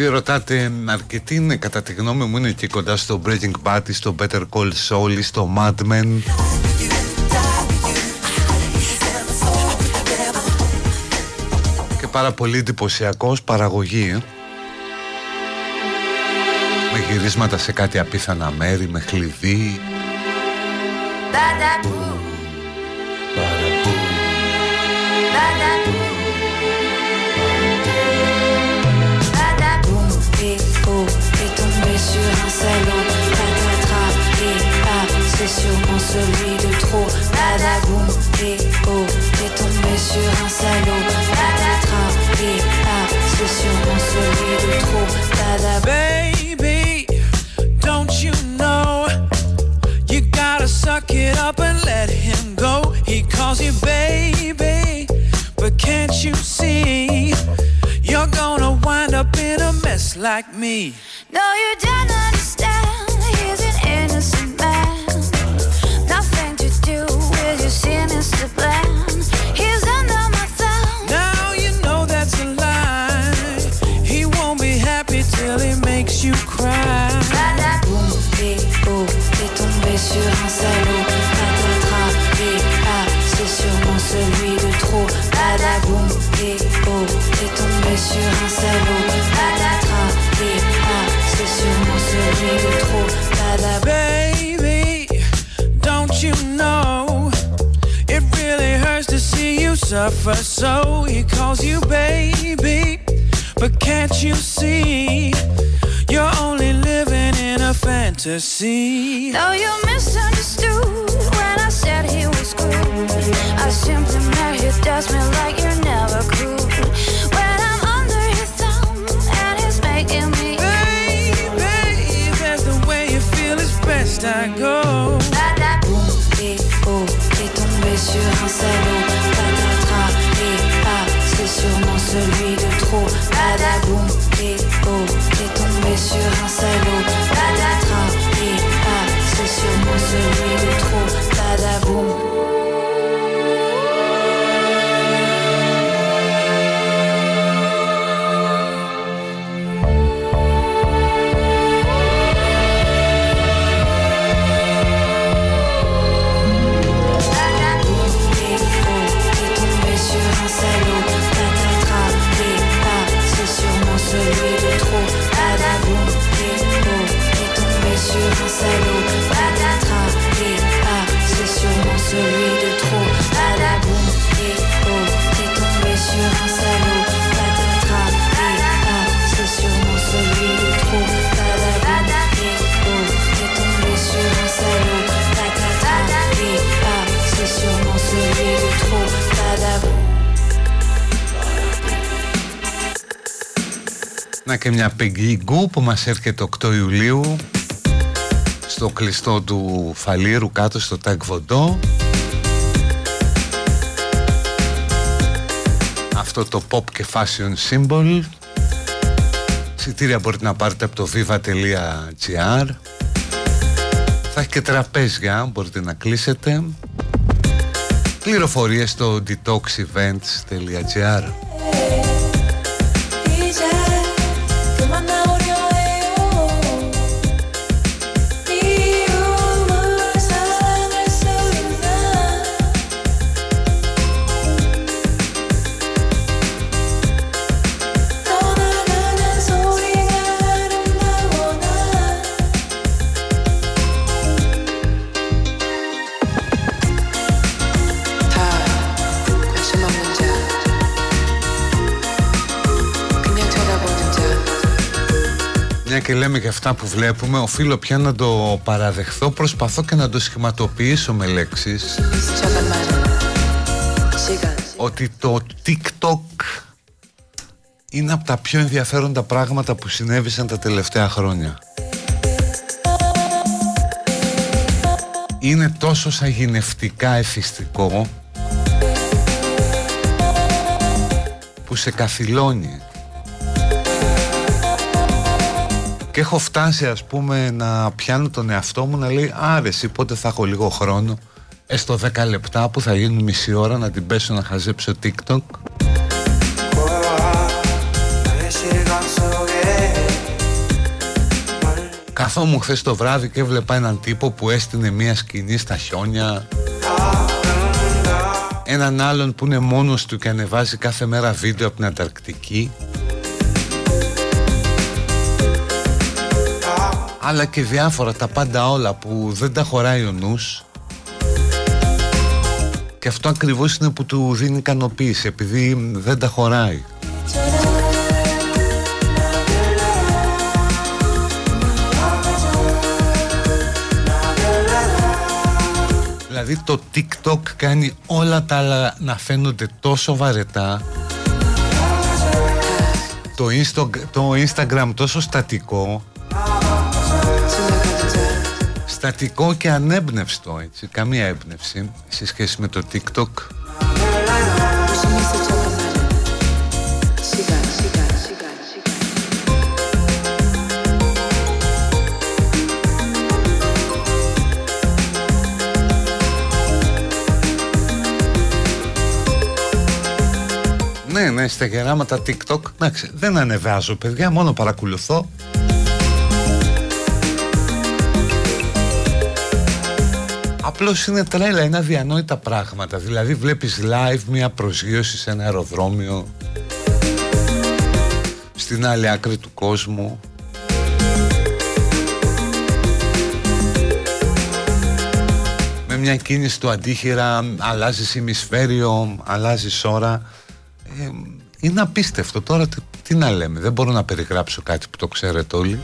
επειδή ρωτάτε αρκετοί είναι κατά τη γνώμη μου είναι εκεί κοντά στο Breaking Bad στο Better Call Saul στο Mad Men. Και πάρα πολύ εντυπωσιακός παραγωγή ε. με γυρίσματα σε κάτι απίθανα μέρη με χλειδί c'est sûrement celui de trop. Badaboum, et oh, t'es tombé sur un salaud. Patatras, et ah, c'est sûrement celui de trop. Badaboum. Baby, don't you know? You gotta suck it up and let him go. He calls you baby, but can't you see? You're gonna wind up in a mess like me. You cry. Boum, oh, t'es tombé sur un salaud. Et ah, c'est sûrement celui de trop. Badaboum, oh, t'es tombé sur un salaud. Et ah, c'est sûrement celui de trop. Badaboum. suffer, so he calls you baby. But can't you see? Fantasy. Though you misunderstood when I said he was cool. I simply meant he does me like you're never cool. When I'm under his thumb and he's making me. Baby, that's the way you feel, it's best I go. Boum, et oh, et tombé sur un salaud. sûrement celui de trop. Badaboum, et oh, t'es tombé sur un salaud. You. Να και μια πεγγίγκου που μας έρχεται 8 Ιουλίου στο κλειστό του Φαλήρου κάτω στο Τάγκ Βοντό αυτό το pop και fashion symbol. Σιτήρια μπορείτε να πάρετε από το viva.gr Θα έχει και τραπέζια, μπορείτε να κλείσετε. Πληροφορίες στο detoxevents.gr και λέμε για αυτά που βλέπουμε οφείλω πια να το παραδεχθώ προσπαθώ και να το σχηματοποιήσω με λέξεις. Ότι το TikTok είναι από τα πιο ενδιαφέροντα πράγματα που συνέβησαν τα τελευταία χρόνια. Είναι τόσο σαγηνευτικά εφιστικό που σε καθυλώνει Και έχω φτάσει ας πούμε να πιάνω τον εαυτό μου να λέει άρεση πότε θα έχω λίγο χρόνο; Έστω 10 λεπτά που θα γίνουν μισή ώρα να την πέσω να χαζέψω TikTok Καθόμουν χθες το βράδυ και έβλεπα έναν τύπο που έστεινε μια σκηνή στα χιόνια. Έναν άλλον που είναι μόνος του και ανεβάζει κάθε μέρα βίντεο από την Ανταρκτική αλλά και διάφορα τα πάντα όλα που δεν τα χωράει ο νους. Και αυτό ακριβώς είναι που του δίνει ικανοποίηση επειδή δεν τα χωράει. Δηλαδή το TikTok κάνει όλα τα άλλα να φαίνονται τόσο βαρετά. Το, το Instagram τόσο στατικό στατικό και ανέμπνευστο έτσι, καμία έμπνευση σε σχέση με το TikTok. Ναι, ναι, στα γεράματα TikTok. Εντάξει, δεν ανεβάζω παιδιά, μόνο παρακολουθώ Απλώς είναι τρέλα, είναι αδιανόητα πράγματα. Δηλαδή βλέπεις live μια προσγείωση σε ένα αεροδρόμιο Στην άλλη άκρη του κόσμου. Με μια κίνηση του αντίχειρα αλλάζεις ημισφαίριο, αλλάζεις ώρα ε, Είναι απίστευτο. Τώρα τι, τι να λέμε Δεν μπορώ να περιγράψω κάτι που το ξέρετε όλοι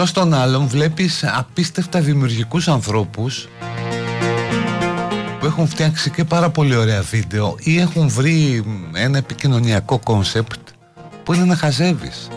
εκτός των άλλων βλέπεις απίστευτα δημιουργικούς ανθρώπους που έχουν φτιάξει και πάρα πολύ ωραία βίντεο ή έχουν βρει ένα επικοινωνιακό κόνσεπτ που είναι να χαζεύεις.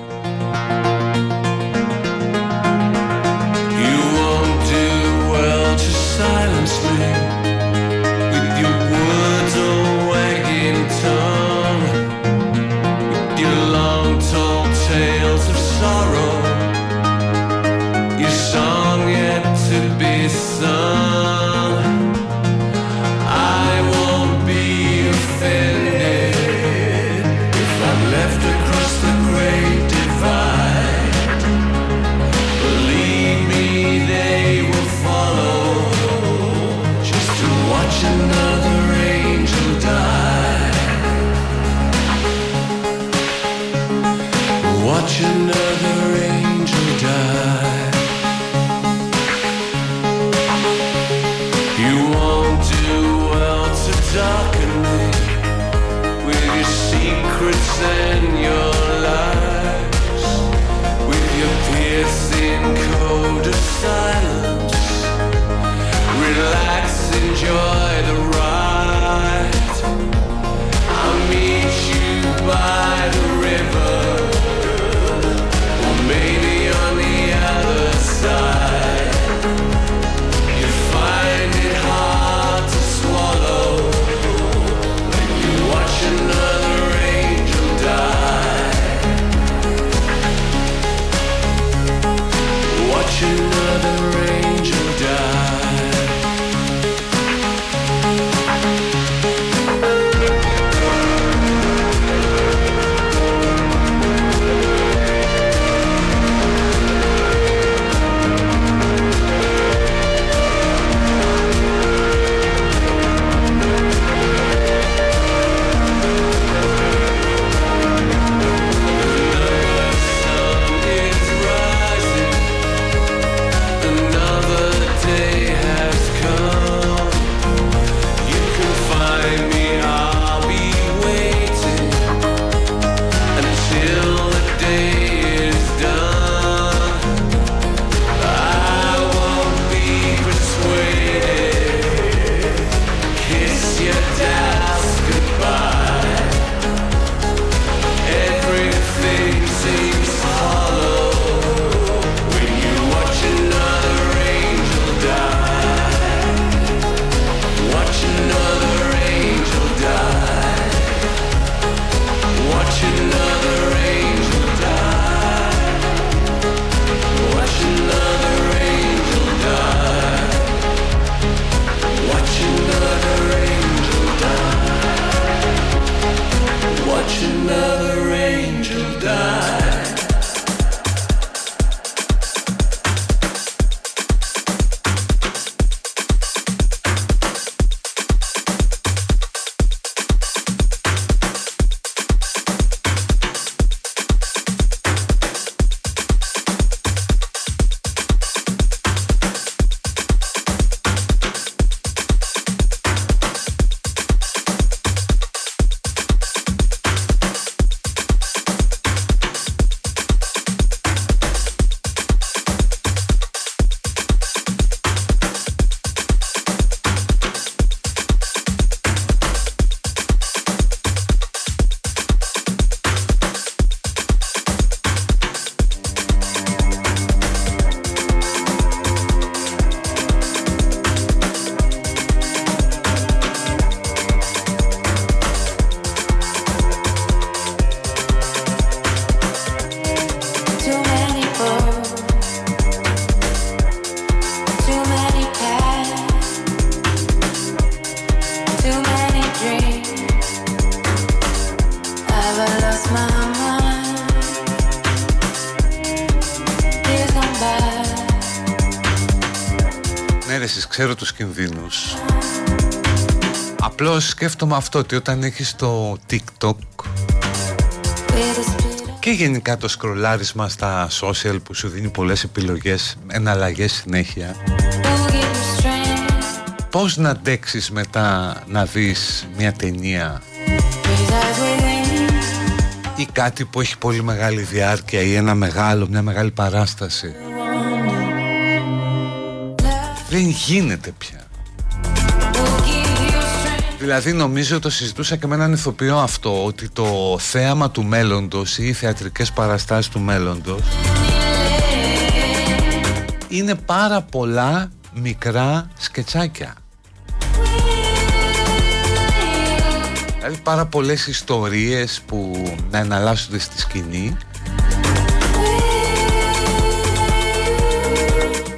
Ξέρω τους κινδύνους. Απλώς σκέφτομαι αυτό ότι όταν έχεις το TikTok και γενικά το σκρολάρισμα στα social που σου δίνει πολλές επιλογές, εναλλαγές συνέχεια Πώς να αντέξεις μετά να δεις μια ταινία ή κάτι που έχει πολύ μεγάλη διάρκεια ή ένα μεγάλο, μια μεγάλη παράσταση Δεν γίνεται πια. Δηλαδή νομίζω το συζητούσα και με έναν ηθοποιό αυτό Ότι το θέαμα του μέλλοντος ή οι θεατρικές παραστάσεις του μέλλοντος Είναι πάρα πολλά μικρά σκετσάκια. Δηλαδή πάρα πολλές ιστορίες που να εναλλάσσονται στη σκηνή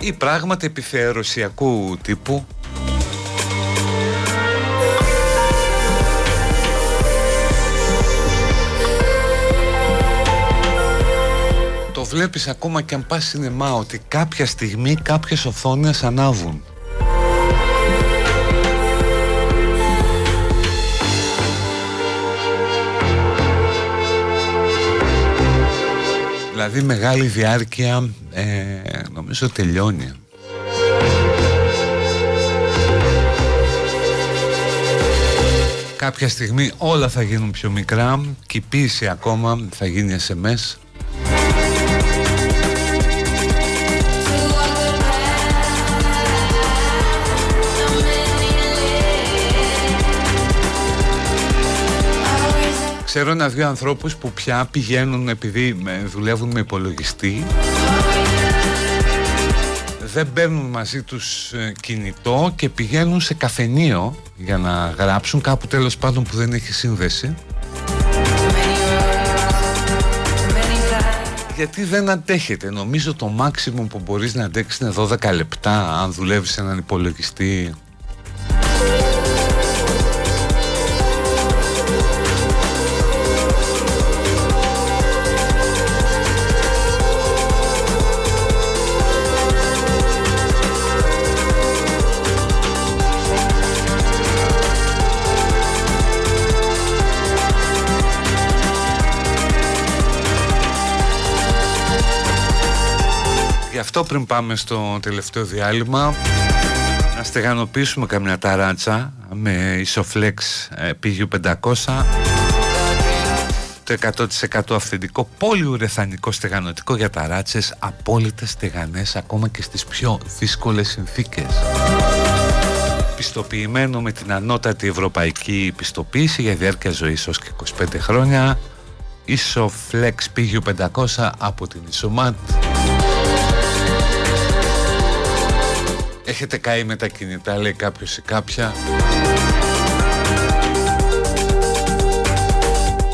ή πράγματι επιθεωρησιακού τύπου; Το βλέπεις ακόμα και αν πας σινεμά ότι κάποια στιγμή κάποιες οθόνες ανάβουν Δηλαδή μεγάλη διάρκεια ε, νομίζω τελειώνει. Κάποια στιγμή όλα θα γίνουν πιο μικρά και η πίεση ακόμα θα γίνει SMS Ξέρω ένα-δύο ανθρώπους που πια πηγαίνουν επειδή δουλεύουν με υπολογιστή δεν παίρνουν μαζί τους ε, κινητό και πηγαίνουν σε καφενείο για να γράψουν κάπου τέλος πάντων που δεν έχει σύνδεση. Γιατί δεν αντέχετε νομίζω το μάξιμο που μπορείς να αντέξεις είναι 12 λεπτά αν δουλεύεις σε έναν υπολογιστή αυτό πριν πάμε στο τελευταίο διάλειμμα να στεγανοποιήσουμε καμιά ταράτσα με Isoflex PU500 το 100% αυθεντικό πολυουρεθανικό στεγανοτικό για ταράτσες απόλυτα στεγανές ακόμα και στις πιο δύσκολες συνθήκες. Πιστοποιημένο με την ανώτατη ευρωπαϊκή πιστοποίηση για διάρκεια ζωής ως και 25 χρόνια Isoflex PU500 από την Isomat Έχετε καεί με τα κινητά, λέει κάποιος ή κάποια.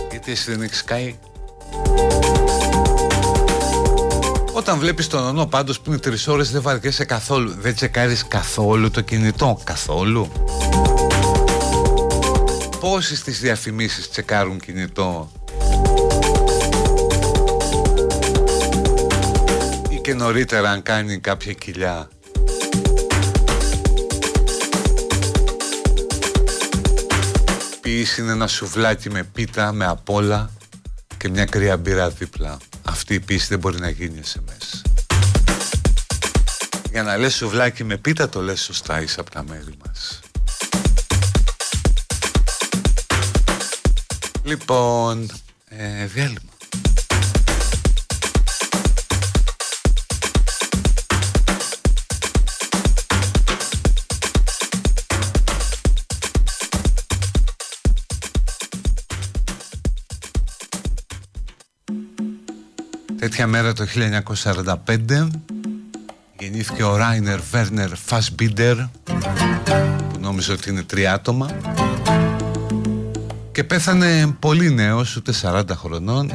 Γιατί εσύ δεν έχεις καεί; Όταν βλέπεις τον ονό πάντως που είναι τρεις ώρες δεν βαριέσαι καθόλου. Δεν τσεκάρεις καθόλου το κινητό. Καθόλου. Πόσοι στις διαφημίσεις τσεκάρουν κινητό; Ή και νωρίτερα αν κάνει κάποια κοιλιά; Ποιείς είναι ένα σουβλάκι με πίτα, με απόλα και μια κρύα μπύρα δίπλα. Αυτή η πίση δεν μπορεί να γίνει SMS. Για να λες σουβλάκι με πίτα το λες σωστά είσαι από τα μέρη μας. Λοιπόν, ε, διάλειμμα. Τέτοια μέρα το 1945 γεννήθηκε ο Ράινερ Βέρνερ Φασμπίντερ που νόμιζε ότι είναι τρία άτομα. Και πέθανε πολύ νέος, ούτε 40 χρονών.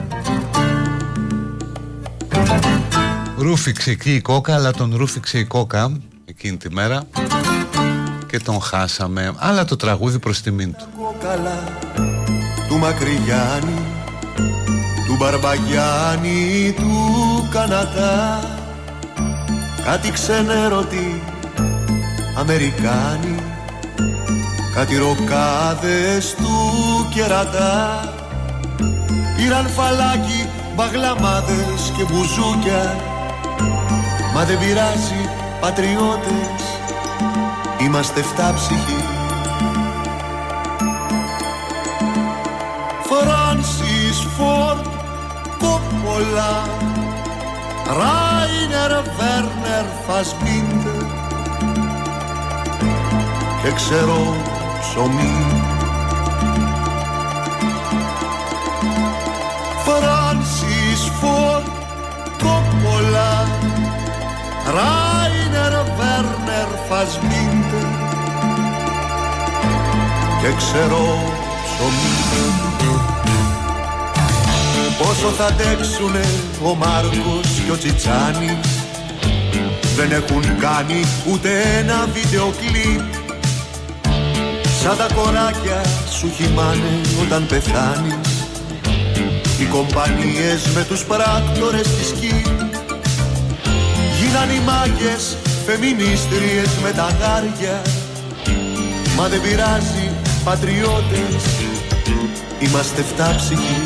Ρούφηξε εκεί η κόκα, αλλά τον ρούφηξε η κόκα εκείνη τη μέρα και τον χάσαμε, αλλά το τραγούδι προς τιμήν του. του Μακρυγιάννη του Μπαρμπαγιάννη του Κανατά κάτι ξενερωτή Αμερικάνοι κάτι ροκάδες του κερατά. Πήραν φαλάκι, μπαγλαμάδες και μπουζούκια. Μα δεν πειράζει πατριώτες Είμαστε φτάψυχοι Φράνσις Φόρτ Κόπολα Ράινερ Βέρνερ Φασμπίντερ Και ξέρω ψωμί. Φράνσις Φόρτ Κόπολα Ράινερ Βέρνερ Φασμπίντερ Και ξέρω ψωμί Πόσο θα αντέξουνε ο Μάρκος και ο Τσιτσάνης; Δεν έχουν κάνει ούτε ένα βίντεο κλιπ. Σαν τα κοράκια σου χυμάνε όταν πεθάνεις. Οι κομπανίες με τους πράκτορες της ΚΙ Γίναν οι μάγκες φεμινίστριες με τα γάρια. Μα δεν πειράζει πατριώτες Είμαστε φτάψυχοι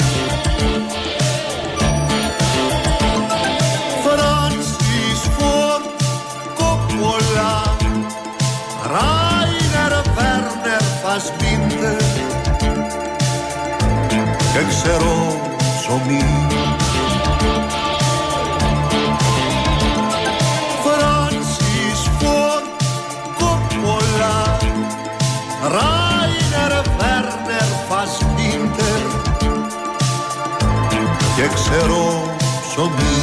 Και ξέρω ψωμί. Φράνσις Φόρτ Κόπολα Ράινερ Βέρνερ Φασμπίντερ Και ξέρω ψωμί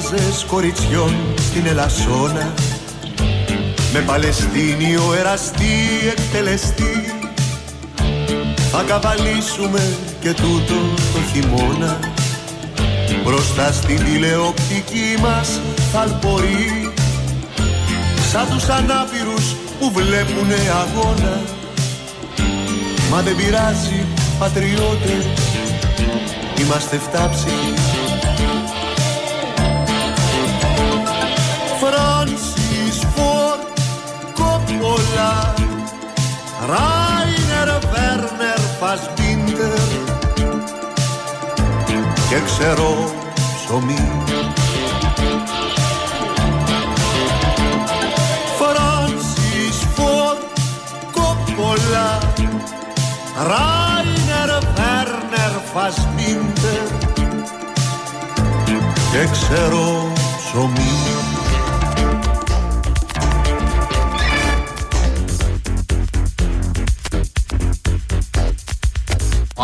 σεξι πόζες κοριτσιών στην Ελασσόνα. Με Παλαιστίνιο εραστή εκτελεστή. Θα καβαλήσουμε και τούτο το χειμώνα. Μπροστά στην τηλεοπτική μας θαλπορεί Σαν τους ανάπηρους που βλέπουνε αγώνα. Μα δεν πειράζει πατριώτες. Είμαστε φτάψοι Ράινερ Βέρνερ Φασμπίντερ. Και ξέρω ψωμί. Φράνσις Φόρτ Κόπολα. Ράινερ Βέρνερ Φασμπίντερ. Και ξέρω ψωμί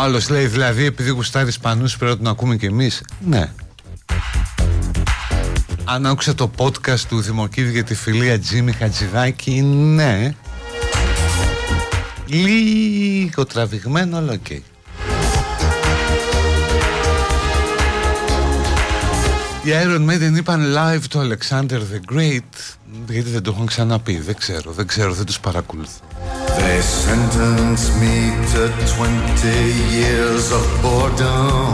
άλλος λέει δηλαδή επειδή γουστάρει Ισπανούς πρέπει να τον ακούμε κι εμείς. Ναι. Αν άκουσα το podcast του Δημοκίδη για τη φιλία Τζίμι Χατζηδάκη, ναι. Λίγο τραβηγμένο, αλλά οκ. Οι Iron Maiden είπαν live το Alexander the Great γιατί δεν το έχουν ξαναπεί, δεν ξέρω, δεν ξέρω, δεν τους παρακολουθώ. They sentenced me to 20 years of boredom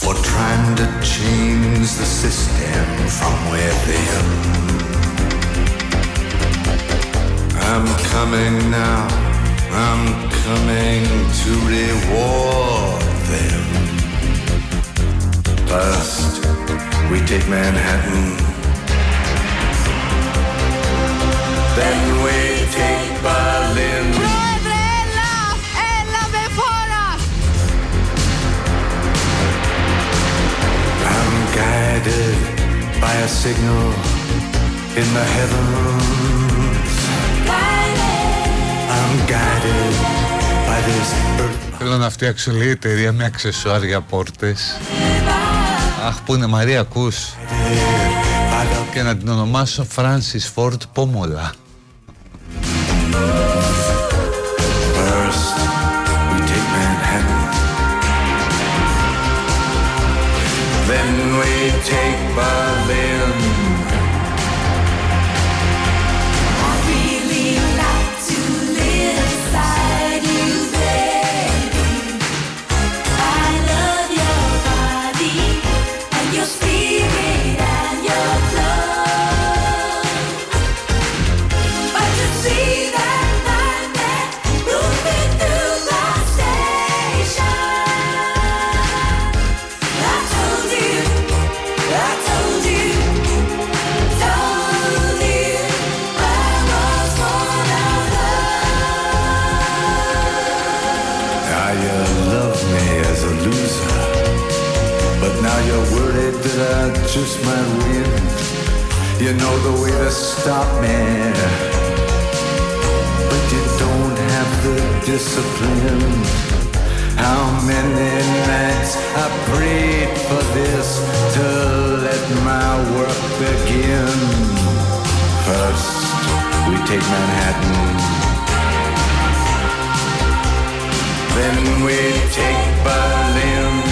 for trying to change the system from within. I'm coming now, I'm coming to reward them. First, we take Manhattan. Then we take Berlin. Πρόεδρε, έλα! Έλα με φόρα! I'm guided by a signal in the heavens. I'm guided by Θέλω να φτιάξω λίγη εταιρεία με αξεσουάρια πόρτες Αχ που είναι Μαρία ακούς Και να την ονομάσω Francis Ford Pomola take my lead. Stop me, but you don't have the discipline. How many nights I prayed for this to let my work begin. First, we take Manhattan. Then we take Berlin.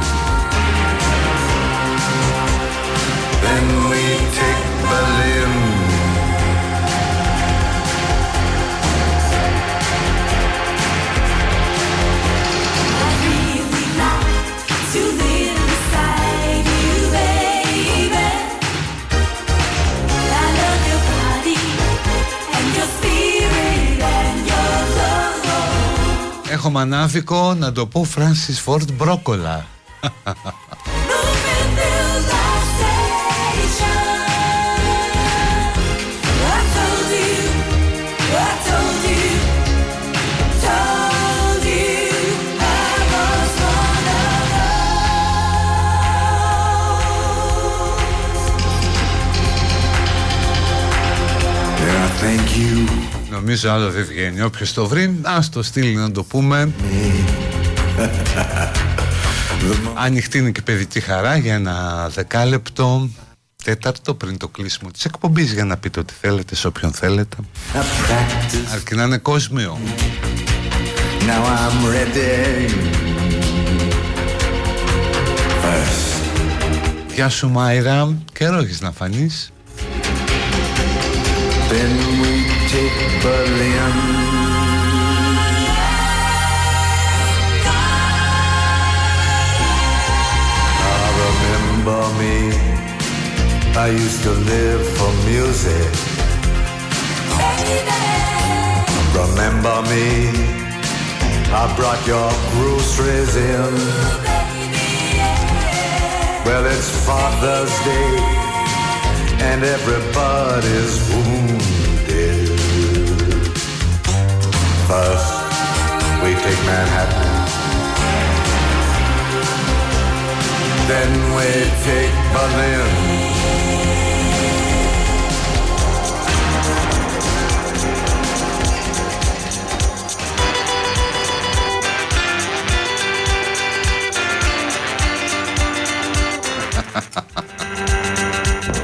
Έχω μάθω να το πω φράσει φόρτ μπροκολα. Νομίζω άλλο δεν βγαίνει. Όποιος το βρει ας το στείλει να το πούμε. Ανοιχτή είναι και παιδική χαρά για ένα δεκάλεπτο Τέταρτο πριν το κλείσιμο της εκπομπής Για να πείτε ό,τι θέλετε σε όποιον θέλετε. I practice. Αρκεί να είναι κόσμιο. Now I'm ready. First, Γεια σου Μάιρα. Καιρό έχεις να φανείς. Then we take Berlin. Remember me. I used to live for music. Remember me. I brought your groceries in. Well, it's Father's Day, and everybody's wounded. First, we take Manhattan. Then we take Berlin.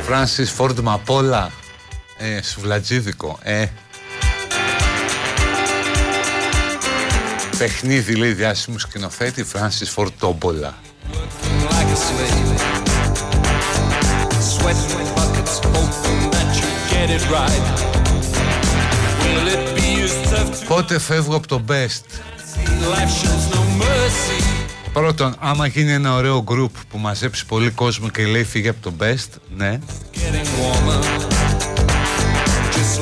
Francis Ford Μαπόλα ε, Σουβλατζίδικο ε. Will it be as tough to Πότε φεύγω από το best; See? Life shows no mercy. Πρώτον, άμα γίνει ένα ωραίο group που μαζέψει πολύ κόσμο και λέει φύγε από το best, ναι. Getting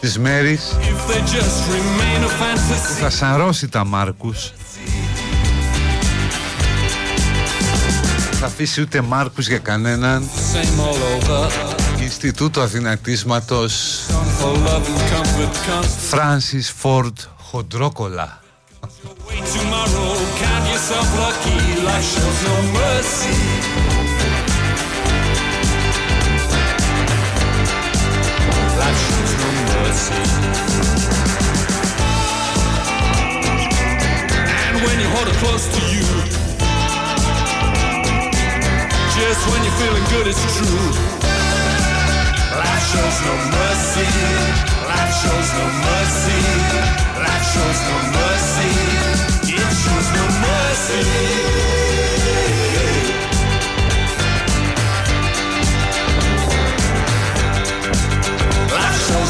της Μέρης που θα σαρώσει τα Μάρκους. Θα αφήσει ούτε Μάρκους για κανέναν. Ινστιτούτο Αθηνακτίσματος Φράνσις Φόρτ Χοντρόκολα. And when you hold it close to you, just when you're feeling good, it's true. Life shows no mercy. Life shows no mercy. Life shows no mercy. It shows no mercy.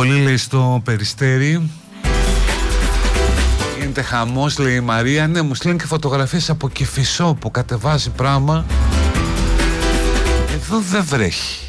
πολύ λέει στο Περιστέρι. Γίνεται χαμός λέει η Μαρία. Ναι μου στέλνει και φωτογραφίες από κεφίσο, που κατεβάζει πράγμα. Εδώ δεν βρέχει.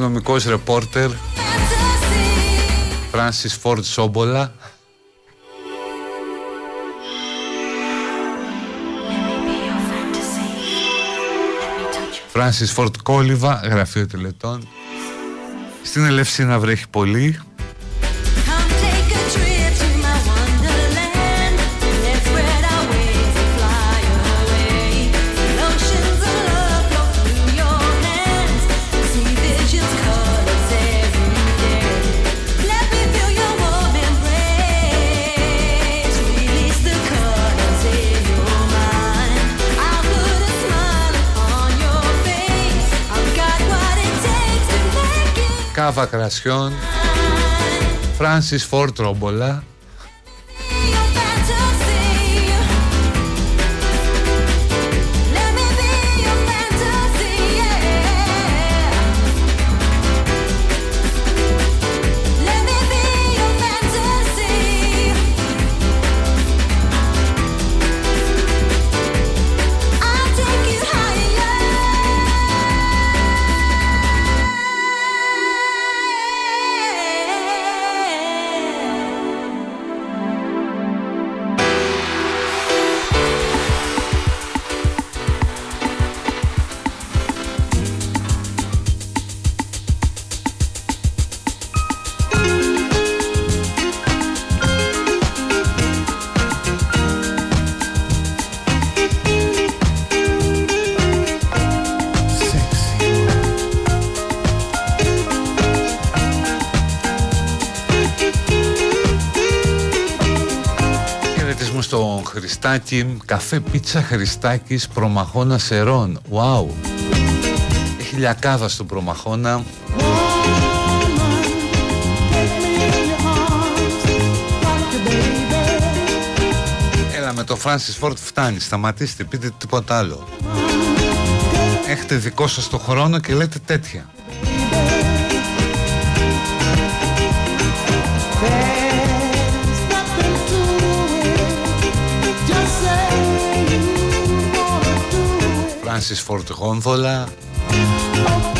Νομικός ρεπόρτερ Φράνσις Ford Σόμπολα Φράνσις Ford Κόλιβα, γραφείο τηλετών. Στην να βρέχει πολύ Σάβα Κρασιόν, Φράνσις Φόρτρομπολα, στο Χριστάκι Καφέ πίτσα Χριστάκης Προμαχώνα Σερών Wow. Έχει λιακάδα στον Προμαχώνα. Έλα με το Francis Ford φτάνει. Σταματήστε πείτε τίποτα άλλο. Έχετε δικό σας το χρόνο και λέτε τέτοια Φράνσις Φόρτ Γόνδολα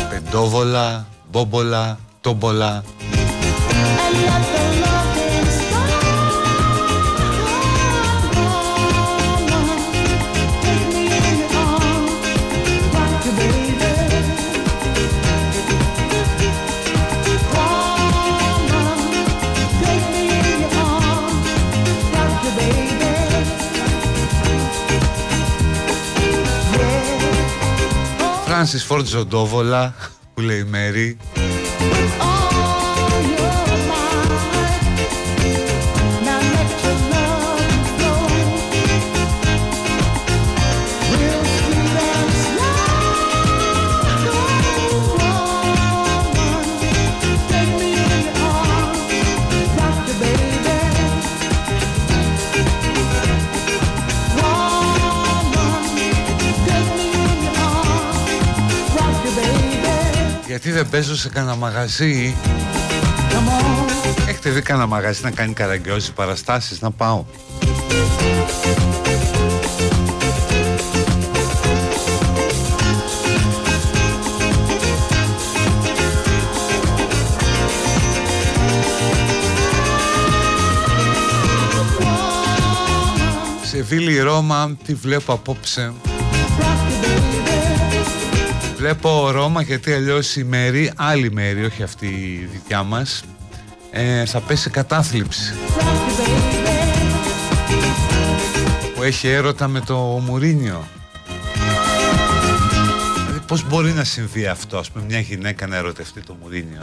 Πεντόβολα Μπόμπολα Τόμπολα Φράνσις Φόρτ Ζοντόβολα που λέει η δεν παίζω σε κανένα μαγαζί. Έχετε δει κανένα μαγαζί να κάνει καραγκιόζι παραστάσεις Να πάω. Σε Βίλη Ρώμα τι βλέπω απόψε Βλέπω Ρώμα γιατί αλλιώς η Μέρη, άλλη Μέρη, όχι αυτή η δικιά μας, ε, θα πέσει κατάθλιψη. Που έχει έρωτα με το Μουρίνιο. Δηλαδή πώς μπορεί να συμβεί αυτό, ας πούμε, μια γυναίκα να ερωτευτεί το Μουρίνιο;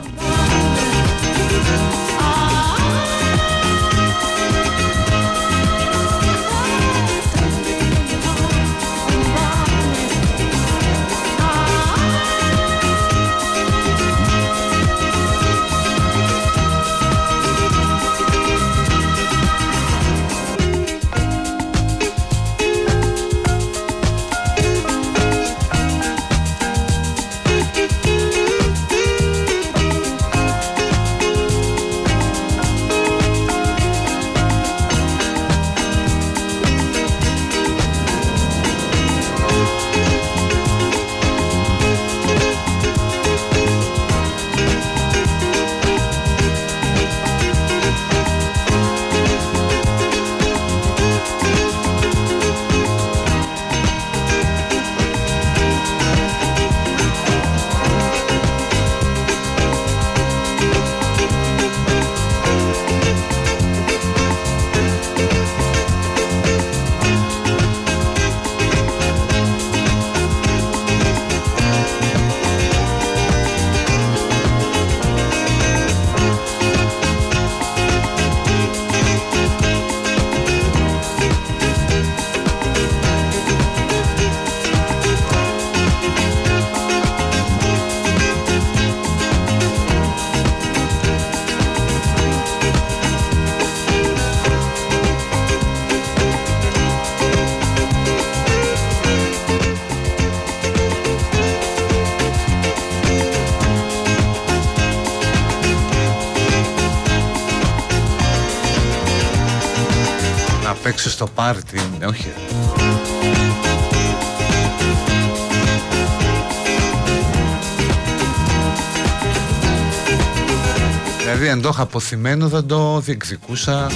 Είχα απωθημένο θα το διεκδικούσα.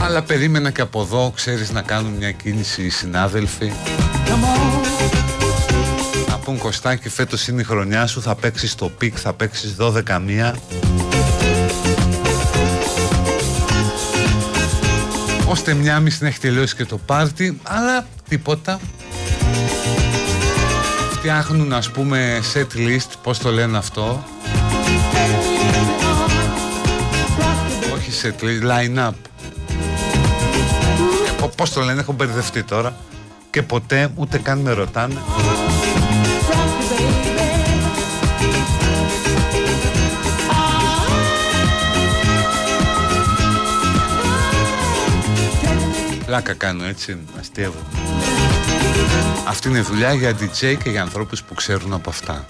Αλλά περίμενα και από εδώ, ξέρεις, να κάνουν μια κίνηση οι συνάδελφοι. Να πουν Κωστάκη φέτος είναι η χρονιά σου, θα παίξεις το peak, θα παίξεις 12 μία Ώστε μια μισή να έχει τελειώσει και το πάρτι Αλλά τίποτα. Φτιάχνουν ας πούμε set list Πώς το λένε αυτό Όχι set list, line up έχω, πώς το λένε, έχω μπερδευτεί τώρα και ποτέ ούτε καν με ρωτάνε Πλάκα κάνω έτσι, αστείευω. Αυτή είναι δουλειά για DJ και για ανθρώπους που ξέρουν από αυτά.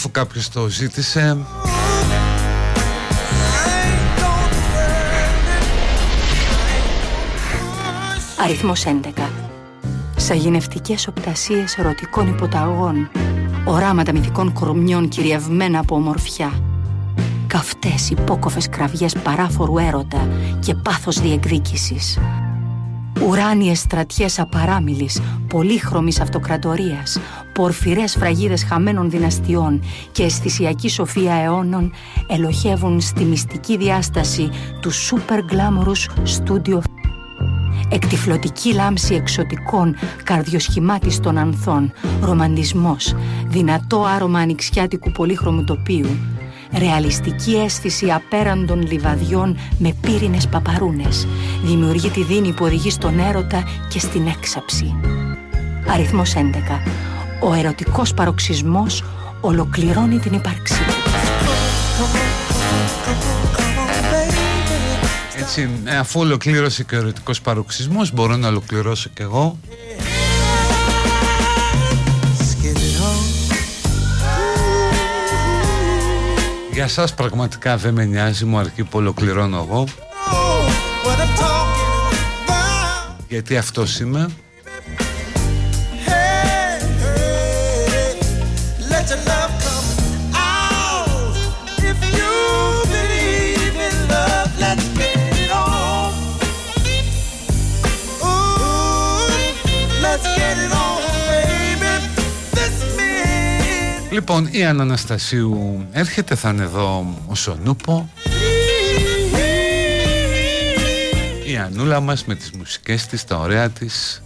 Αφού κάποιος το ζήτησε I ain't gonna burn it. Αριθμός 11. Σαγηνευτικές οπτασίες ερωτικών υποταγών. Οράματα μυθικών κορμιών κυριευμένα από ομορφιά. Καυτές υπόκοφες κραυγές παράφορου έρωτα και πάθος διεκδίκησης. Ουράνιες στρατιές απαράμιλης, πολύχρωμης αυτοκρατορίας, πορφυρές φραγίδες χαμένων δυναστιών και αισθησιακή σοφία αιώνων ελοχεύουν στη μυστική διάσταση του super glamorous studio Εκτιφλωτική λάμψη εξωτικών, καρδιοσχημάτιστων ανθών, ρομαντισμός, δυνατό άρωμα ανοιξιάτικου πολύχρωμου τοπίου, ρεαλιστική αίσθηση απέραντων λιβαδιών με πύρινες παπαρούνες, δημιουργεί τη δίνη που οδηγεί στον έρωτα και στην έξαψη. Αριθμός 11. Ο ερωτικός παροξισμός ολοκληρώνει την ύπαρξή του. Έτσι, ε, αφού ολοκλήρωσε και ο ερωτικός παροξισμός μπορώ να ολοκληρώσω και εγώ Let's get it on. Για σας πραγματικά δεν με νοιάζει μου αρκεί που ολοκληρώνω εγώ Oh, what I'm talking about. γιατί αυτός είμαι Λοιπόν η Άννα Αναστασίου έρχεται θα είναι εδώ ο Σονούπο. Η Ανούλα μας με τις μουσικές της, τα ωραία της.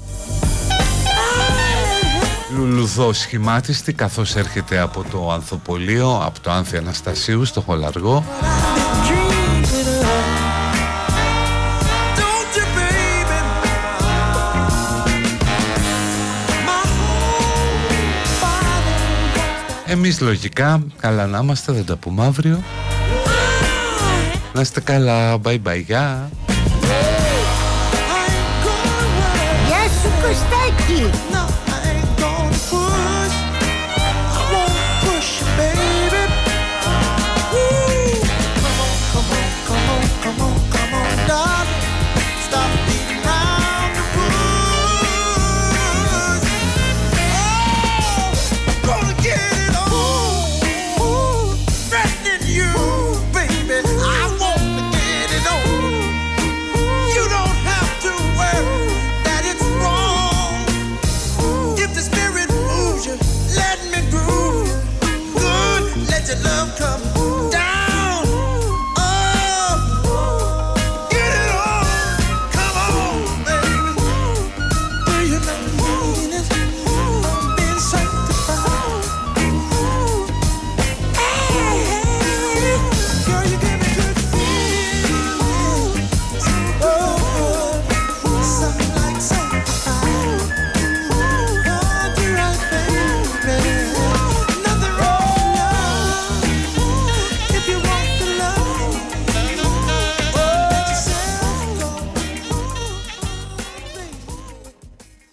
Λουλουδό σχημάτιστη καθώς έρχεται από το Ανθοπολείο, από το Άνθη Αναστασίου στο Χολαργό Εμείς λογικά καλά να είμαστε, δεν τα πούμε αύριο Να είστε καλά, bye bye, γεια Γεια σου Κωστάκη. No,